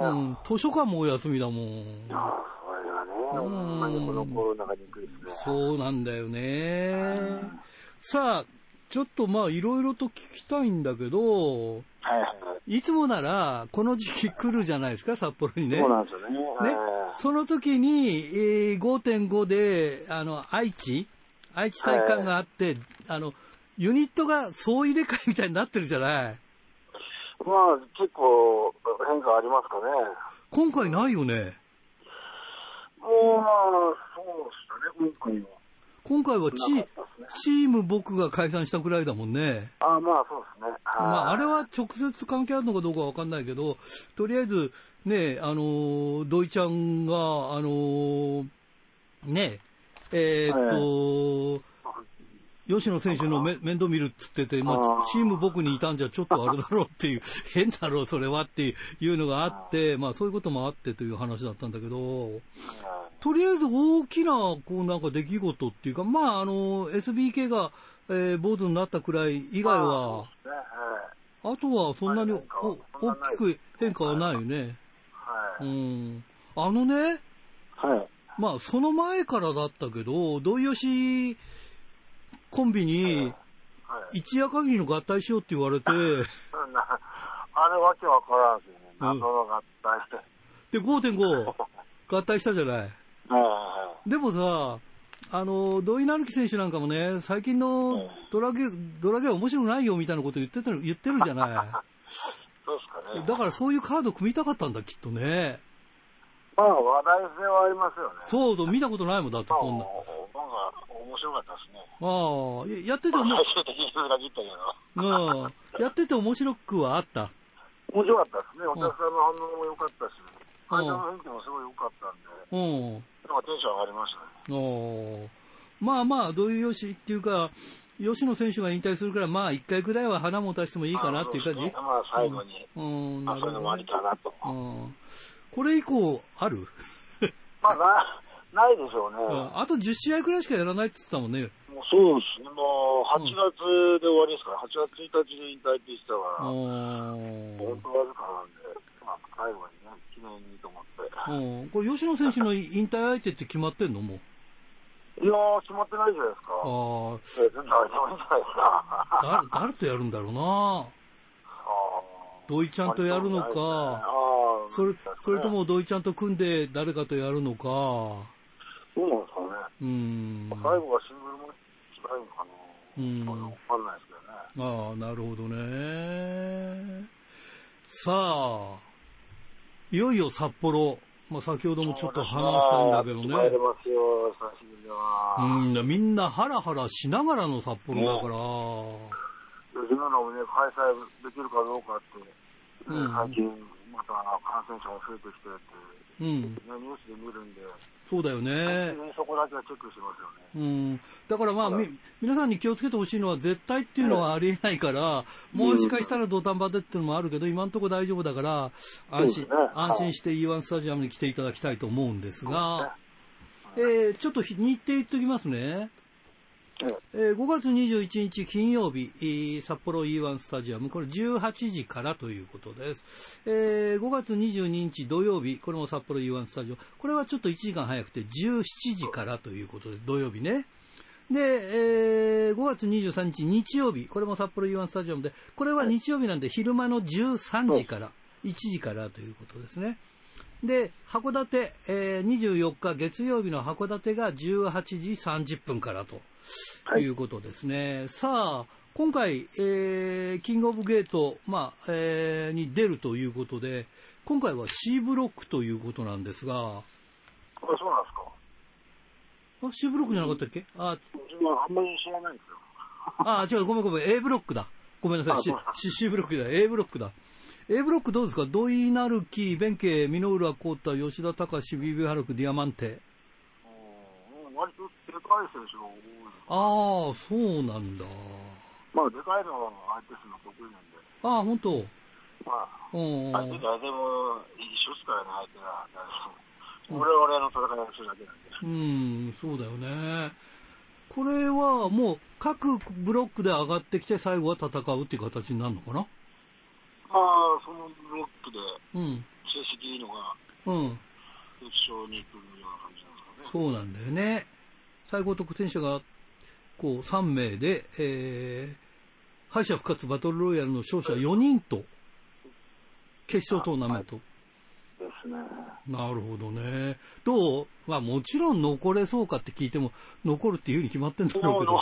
うん、図書館もお休みだもん。
ああ、それがね、
うん
ほんまにこのコロナが憎いですね。
そうなんだよね。さあ、ちょっとまあいろいろと聞きたいんだけど、
はいはい。
いつもならこの時期来るじゃないですか、札幌にね。
そうなんですよね。
ね
は、
その時に、えー5.5で、あの、愛知？愛知体育館があって、あの、ユニットが総入れ替えみたいになってるじゃない
いまあ、結構変化ありますかね。
今回ないよね。
もう、まあ、そうですね、今回は。
今回はチ
ね。
チーム僕が解散したくらいだもんね。
ああ、まあ、そうですね。
まあ、あれ
は
は直接関係あるのかどうかわかんないけど、とりあえず、ね、あのー土井ちゃんが、あのーね、えーっと、吉野選手のめ面倒見るって言ってて、まあチーム僕にいたんじゃちょっとあれだろうっていう、変だろう、それはっていうのがあって、まあ、そういうこともあってという話だったんだけど、とりあえず大きな、こうなんか出来事っていうか、まあ、あの、SBK が、えー、坊主になったくらい以外は、
ね、はい。
あとはそんなにお大きく変化はないよね。う
はい。
ん。あのね、
はい。
まあその前からだったけど、土井吉コンビに
はい。
一夜限りの合体しようって言われて、
なあれわけわからんすよね。
うん
謎の合体して。
で、5.5合体したじゃない。でもさ、あの、土井成樹選手なんかもね、最近のドラゲ、ドラゲは面白くないよみたいなこと言ってたの言ってるじゃな
い。そうですかね。
だからそういうカード組みたかったんだ、きっとね。
まあ話題性はありますよね。
そうと見たことないもんだって、
まあ
そんな。
なんか面白かったですね。
ああ、ややってて
まあ
も、
最終的に裏切ったけど。
うん、やってて面白くはあった？
面白かったですね。お客さんの反応も良かったし、
うん
会場の雰囲気もすごい良かったんで、
うん。
なんかテンション上がりましたね。
おーまあまあ、どういうよしっていうか、吉野選手が引退するから、まあ、一回ぐらいは花も出してもいいかなっていう感じ？
ねまあ最後に、
うん、なる
まあそういうのもあり。かなと。
うん。これ以降、ある？
まあな、ないでしょうね。
うんあと10試合くらいしかやらないって言ってたもんね。
もうそうですね。もう8月で終わりですから、8月1日で引退って言ってたから、
う
本当わずかなんで、まあ最後にね、記念にと思って。
ん。うん。これ、吉野選手の引退相手って決まってんの？もう。
いやー、決まってないじゃないですか。
あ
え全然大丈夫じゃないですか。
あ、誰、誰とやるんだろうな。
あ
土井ちゃんとやるのか、
あ
それ、それと、も土井ちゃんと組んで誰かとやるのか。
そうなんですかね。
うん。
最後はシングルも違うのかな。
うん
わかんないですけどね。
ああ、なるほどね。さあ、いよいよ札幌。まあ、先ほどもちょっと話したんだけどね。うん、みんなハラハラしながらの札幌だから。
吉野のね、開催できるかどうかって、
うん
最近また感染者が増えてきてって、
うん、
ね、ニュースで見るんで、
そうだよね。
そこだけはチェックしてますよね。
うん、だからまあ、
はい
み皆さんに気をつけてほしいのは絶対っていうのはありえないから、もしかしたら土壇場でっていうのもあるけど、今のところ大丈夫だから、安心、
ね。はい。
安心して E1 スタジアムに来ていただきたいと思うんですが、えー、ちょっと日日程言っときますね。
え
ー5月21日金曜日、札幌 E1 スタジアム、これ18時からということです。えー5月22日土曜日、これも札幌 E1 スタジアム、これはちょっと1時間早くて17時からということで、土曜日ね。で、えー5月23日日曜日、これも札幌 E1 スタジアムで、これは日曜日なんで昼間の13時から、1時からということですね。で、函館、えー24日月曜日の函館が18時30分からと
はい
いうことですね。さあ、今回、えーキングオブゲート、まあ、えーに出るということで、今回は C ブロックということなんですが、
あ、そうなんですか。
あ、C ブロックじゃなかったっけ？あ、
自分はあんまり知らないんですよ。
あ、違う、ごめんごめん、A ブロックだ。ごめんなさい、
あ
C, C, ブロックじゃない、A ブロックだ。A ブロックどうですか？土井成樹、弁慶、箕浦幸太、吉田隆、ビビハルク、ディアマンテ。
い選手が多い。
ああ、そうなんだ。
まあ、でかいのは相手するの得意なんで。
ああ、本当？
まあ、
うん。
相手誰でも一緒ですからね、相手が。俺は俺の戦いをするだけなんで。
うん、そうだよね。これはもう各ブロックで上がってきて最後は戦うっていう形になるのかな？
まあ、そのブロックで
うん。
成績いいのが
うん。
決勝に来るような感じなんですかね。
そうなんだよね。最高得点者がこう3名で、えー、敗者復活バトルロイヤルの勝者4人と決勝トーナメント。
ですね。
なるほどね。どう？まあもちろん残れそうかって聞いても残るっていうふうに決まってんだろうけど。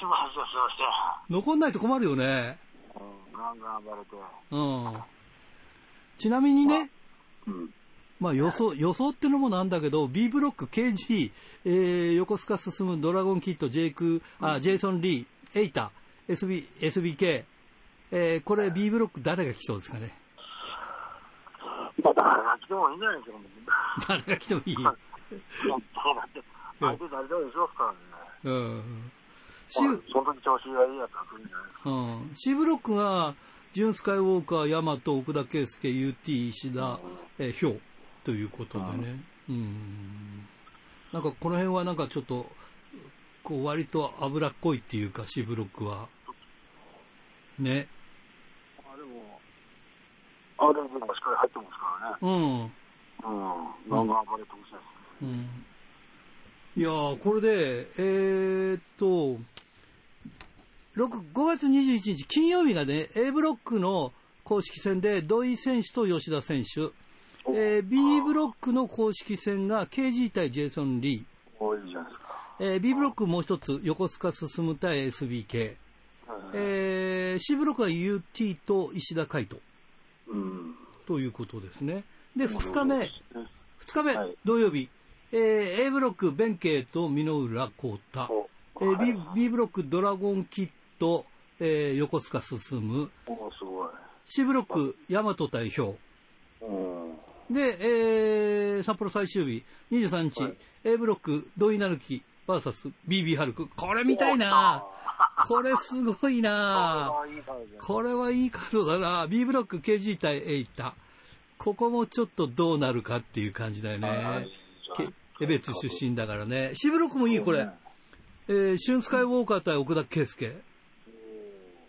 りますよ、そして。
残んないと困るよね。
うん、ガンガン暴れて。
うん。ちなみにね、
うん。
まあ予想、予想ってのもなんだけど、B ブロック KG、えー、横須賀進むドラゴンキッド、ジェイク、あ、ジェイソン・リー、エイタ、SB、SBK、えー、これ B ブロック誰が来そうですかね？
まあ、誰が来てもいいんじゃないですか、
誰が来てもいい？
だって、相手誰でも一緒ですからね。
うん。C
まあその時調子がいいやつは来るんじゃないですか。
うん、C ブロックが、ジュン・スカイウォーカー、ヤマト、奥田圭介、UT、石田、えー、ヒョウということでね。うん。なんかこの辺はなんかちょっと、こう割と脂っこいっていうか、C ブロックは。ね。
まあでも、あれでもしっかり入ってますからね。
うん。
うん。ガンガン暴れてほしいですね。
うん。いやー、これで、えーっと、6 5月21日金曜日がね、A ブロックの公式戦で土井選手と吉田選手、えー B ブロックの公式戦が KG 対ジェイソン・リー、
おいいじゃないですか。
えー B ブロックもう一つ横須賀進対 SBK、えー C ブロックは UT と石田海斗
うん。
ということですね。で、2日目、2日目、
はい。
土曜日、えー A ブロック、弁慶と箕浦幸太、えー B, B ブロック、ドラゴンキッド、えー横須賀進。む、
おすごい。
C ブロック、大和代表、
うん。
で、えー札幌最終日、23日、
はい
A ブロック、土井成樹 VS BB ハルク。これ見たいなこれすごいな。これはいいカードだな B ブロック KG 対エイタ。ここもちょっとどうなるかっていう感じだよね。け江別出身だからね。C ブロックもいい、これ。えー、シュンスカイウォーカー対奥田圭介。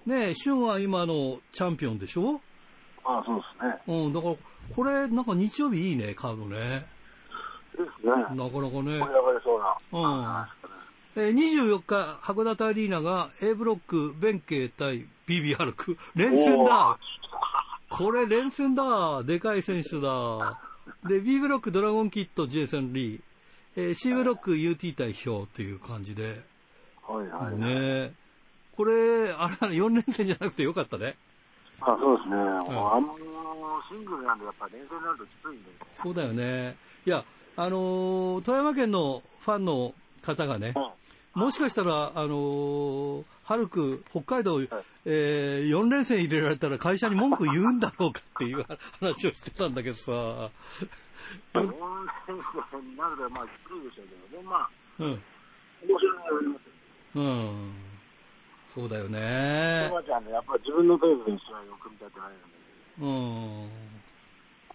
ねえ、シュンは今のチャンピオンでしょ？
ああ、そうですね。
うん、だから、これ、なんか日曜日いいね、カードね。
ですね。
なかなかね
盛り。上がりそうな。
うん。えー、24日、函館アリーナが A ブロック、弁慶対 BB ハルク。連戦だこれ連戦だでかい選手だで、B ブロック、ドラゴンキッド、ジェイソン・リー。えー C ブロック、UT 代表という感じで。
はいはい。
ねえ。これ、あれだね、4連戦じゃなくてよかったね。
あそうですね。もうあのシングルなんで、やっぱ連戦になるときついんで。
そうだよね。いや、あのー富山県のファンの方がね、もしかしたら、あのー、ハルク、北海道、えー、4連戦入れられたら会社に文句言うんだろうかっていう話をしてたんだけどさ、
4連戦になると、まあ、きついでしょうけどね。まあ、
うん、
面白いのありますよ。
うん、そうだよね
ちゃんね、やっぱり自分のペースで試合を組み立てられるんで。
うん。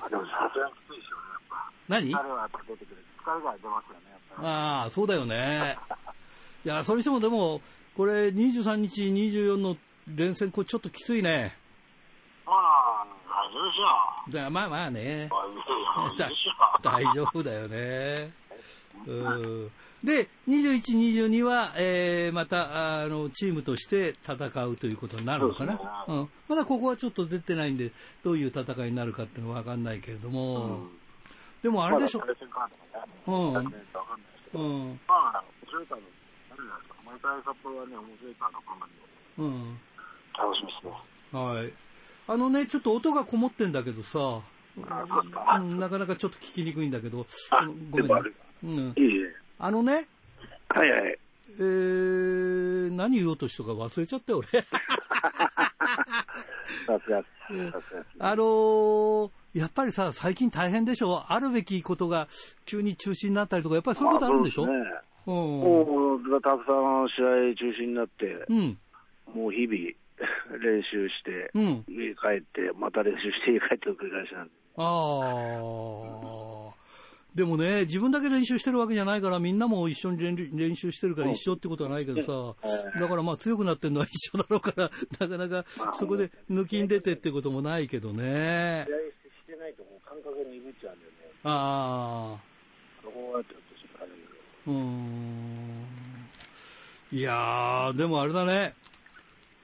あ、でもさすがにきついでやっぱ。
何
疲れはやっぱ出てくる。疲れが出ますよね、やっぱり。
ああ、そうだよね。いや、それにしてもでも、これ23日、24の連戦、これちょっときついね。
まあ、大丈夫でしょ
だまあまあね。
大丈夫
だよね。うん。で、21、22は、えー、また、あの、チームとして戦うということになるのかな？
そうです
うん。まだここはちょっと出てないんで、どういう戦いになるかっていうのはわかんないけれども、
うん
でもあれでしょ？うん。うん、
まあ、面白いカード、あるじゃないですか。毎回札幌はね、面白いカード考えるの
うん。
楽しみですね。
はい。あのね、ちょっと音がこもってんだけどさ、
う
んなかなかちょっと聞きにくいんだけど、ごめんね。うん。
いいえ。
あのね、
はいはい。
えー、何言おうとしたか忘れちゃったよ、俺。
さすが。
あのーやっぱりさ、最近大変でしょ？あるべきことが急に中止になったりとか、やっぱりそういうことあるんでしょ？
そうですね。
うん。
もう、たくさん試合中止になって、
うん。
もう日々練習して、
うん。
家帰って、また練習して家帰っての繰り返しなんで。
ああ。でもね、自分だけ練習してるわけじゃないから、みんなも一緒に練練習してるから一緒ってことはないけどさ、だからまあ強くなってるのは一緒だろうから、なかなかそこで抜きに出てってこともないけどね。
試合してないともう感覚が鈍っちゃうんでね、
ああ。うーん。いやー、でもあれだね。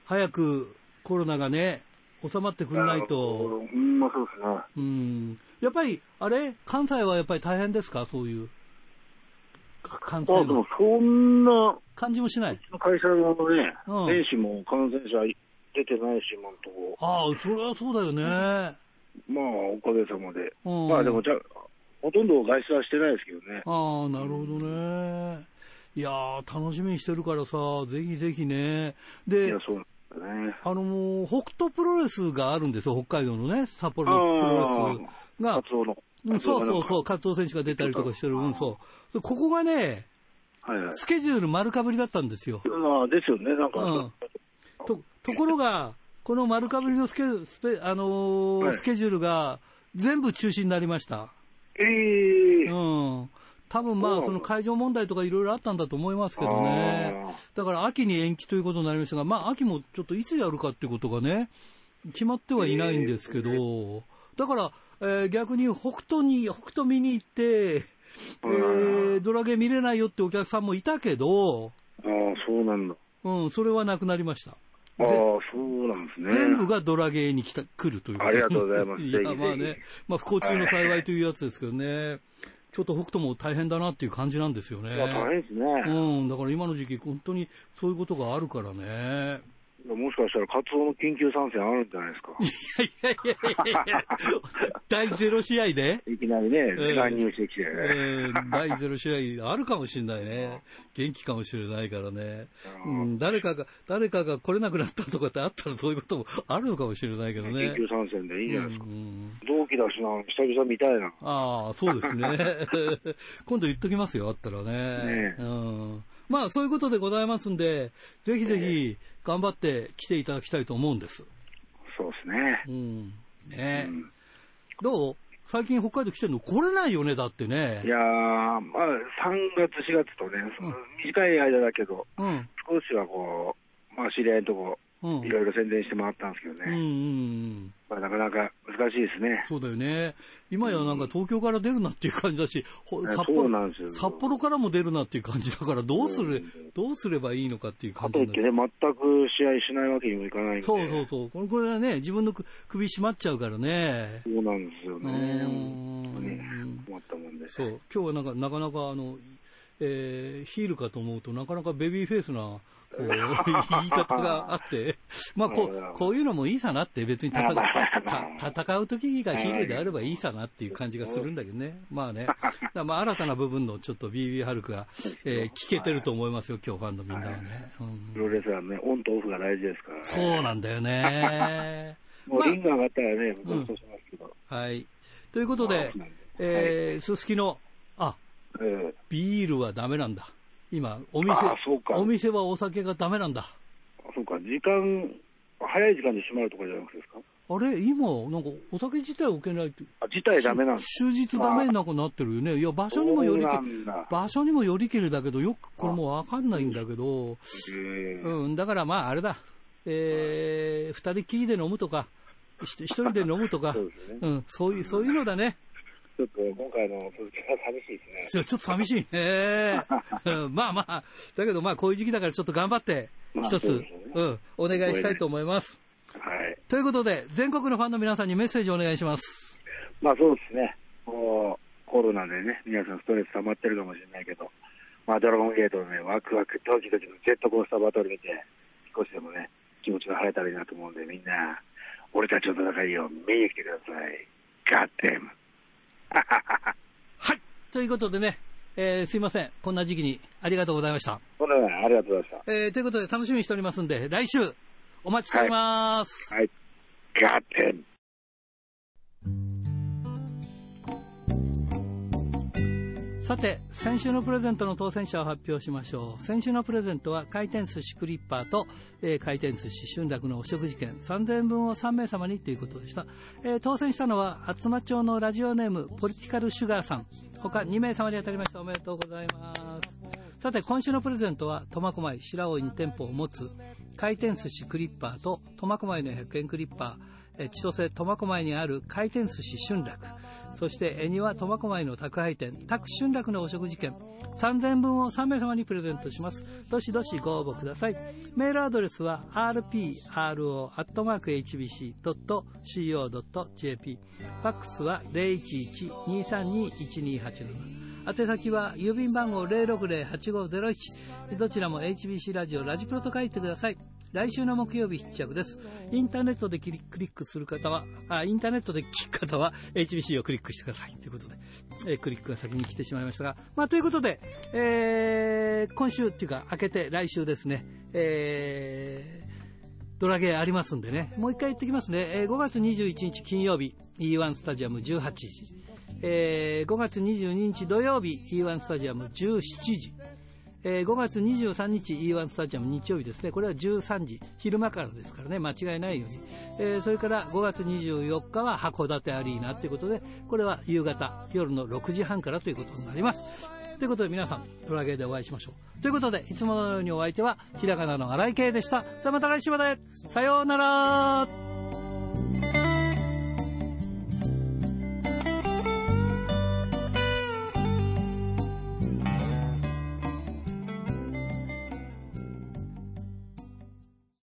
早くコロナがね、収まってくれないと。
うん、まあそうですね。
うん。やっぱり、あれ？関西はやっぱり大変ですか？そういう。か感
あ、
染
でもそんな、
感じもしない？
会社のね、
うん
選手も感染者出てないし、今のとこ
ああ、それはそうだよね。
まあ、おかげさまで。
うん
まあでもじゃあ、ほとんど外出はしてないですけどね。
ああ、なるほどね。いやー、楽しみにしてるからさ、ぜひぜひね。
い
で
や、、そうなんだね。
あのー北斗プロレスがあるんですよ、北海道のね、札幌のプロレスが。うん、そうそうそう、
カ
活動選手が出たりとかしてる、うん、そう。でここがね、
はいはい。
スケジュール丸かぶりだったんですよ。
まあ、ですよね、なんか。
うんと、ところが、この丸かぶりのスケスペ、あのー
はい
スケジュールが全部中止になりました。
ええ
うん。多分まあ、
そ
の会場問題とかいろいろあったんだと思いますけどね
あ。
だから秋に延期ということになりましたが、まあ秋もちょっといつやるかっていうことがね、決まってはいないんですけど、だから、えー逆に北斗に、北斗見に行って、えードラゲー見れないよってお客さんもいたけど、
ああ、そうなんだ。
うん、それはなくなりました。
ああ、そうなんですね。
全部がドラゲーに来た来るという。
ありがとうございます
いや、まあね、まあ不幸中の幸いというやつですけどね。ちょっと北斗も大変だなっていう感じなんですよね。
大変ですね。
うん、だから今の時期、本当にそういうことがあるからね。
もしかしたら、カツオの緊急参戦あるんじゃないですか。
いやいやいやいやいや、第ゼロ試合で、
いきなりね、
ええ
乱入してきて。
えー第ゼロ試合あるかもしれないね。元気かもしれないからね。うん、誰かが、誰かが来れなくなったとかってあったらそういうこともあるのかもしれないけどね
緊。急参戦でいいんじゃないですか。
うん
同期だしな、久々見たいな。
ああ、そうですね。今度言っときますよ、あったらね。
ね
うん。まあ、そういうことでございますんで、ぜひぜひ頑張って来ていただきたいと思うんです。
そうですね。
うん。ね、
うん
どう？最近北海道来てるの？来れないよね、だってね。
いやー、まあ、3月、4月とね、
うん
短い間だけど、
うん。
少しはこう、まあ、知り合いのとこ、
うん。
いろいろ宣伝して回ったんですけど
うんうん
ね、
うん。
まあ、なかなか難しいですね。
そうだよね。今やなんか東京から出るなっていう感じだし、
う
幌
なんですよ
札幌からも出るなっていう感じだから、どうする、
うん
どうすればいいのかっていう
か
感じになる
といってね、全く試合しないわけにもいかない。
そうそうそう。これこれはね、自分のく首絞まっちゃうからね。
そうなんですよ
う
ね。
ーん
ったもんで。
そう。今日はなんか、なかなかあの、えーヒールかと思うとなかなかベビーフェイスな、こう、言い方があって、まあこう、こういうのもいいさなって別に戦戦う時がヒールであればいいさなっていう感じがするんだけどね。まあね。まあ新たな部分のちょっと BB ハルクが、えー聞けてると思いますよ、今日ファンのみんなはね。うん
プロレスはね、オンとオフが大事ですからね。
そうなんだよね。まあ
もうリング上がったらね、僕はそうしますけど。
はい。ということで
まあ、
えーすすきの、あ、
ええ
ビールはダメなんだ。今、お店
あそう、か
お店はお酒がダメなんだ。
そうか、時間、早い時間で閉まるとかじゃなくてですか？
あれ？今、なんかお酒自体を受けないって。
あ、自体ダメなん
終日ダメになんかなってるよね。いや、場所にもよりけ場所にもよりけりだけど、よくこれもうわかんないんだけど、
ええ
うん、だからまああれだ。えー、二人きりで飲むとか、ひ一人で飲むとか、
そうね
うん、そういう、そういうのだね。
ちょっと今回の続きが寂しいですね。
ちょっと寂しいね。うんまあまあ、だけどまあこういう時期だからちょっと頑張って、
まあ
一つ、
そうですよね
うん、お願いしたいと思います。
はい。
ということで、全国のファンの皆さんにメッセージをお願いします。
まあそうですね。こう、コロナでね、皆さんストレス溜まってるかもしれないけど、まあドラゴンゲートのね、ワクワクドキドキのジェットコースターバトル見て、少しでもね、気持ちが晴れたらいいなと思うんで、みんな、俺たちの戦いを見に来てください。ガッテム。
はい。ということでね、えーすいません。こんな時期にありがとうございました。
それではありがとうございまし
えーということで楽しみにしておりますんで、来週お待ちしております。
た。はい。ガッテム。
さて、先週のプレゼントの当選者を発表しましょう。先週のプレゼントは回転寿司クリッパーと、えー回転寿司春楽のお食事券3000円分を3名様にということでした。えー当選したのは厚真町のラジオネームポリティカルシュガーさん。他2名様に当たりました。おめでとうございます。さて、今週のプレゼントは苫小牧白老に店舗を持つ回転寿司クリッパーと苫小牧の100円クリッパー、えー千歳苫小牧にある回転寿司春楽そして恵庭苫小牧の宅配店宅春楽のお食事券3000分を3名様にプレゼントします。どしどしご応募ください。メールアドレスは rpro.hbc.co.jp ファックスは011-232-1287宛先は郵便番号060-8501どちらも HBC ラジオラジプロと書いてください。来週の木曜日必着です。インターネットでクリックする方はあインターネットで聞く方は HBC をクリックしてください。ということで、えクリックが先に来てしまいましたがまあということで、えー今週っていうか明けて来週ですねえードラゲーありますんでね、もう一回言ってきますね、えー5月21日金曜日、E1 スタジアム18時、えー5月22日土曜日、E1 スタジアム17時、えー5月23日 E1 スタジアム日曜日ですね、これは13時、昼間からですからね、間違いないように、えーそれから5月24日は函館アリーナということで、これは夕方、夜の6時半からということになります。ということで皆さん、ドラゲーでお会いしましょう。ということで、いつものようにお相手は、ひらがなの荒井圭でした。さあまた来週までさようなら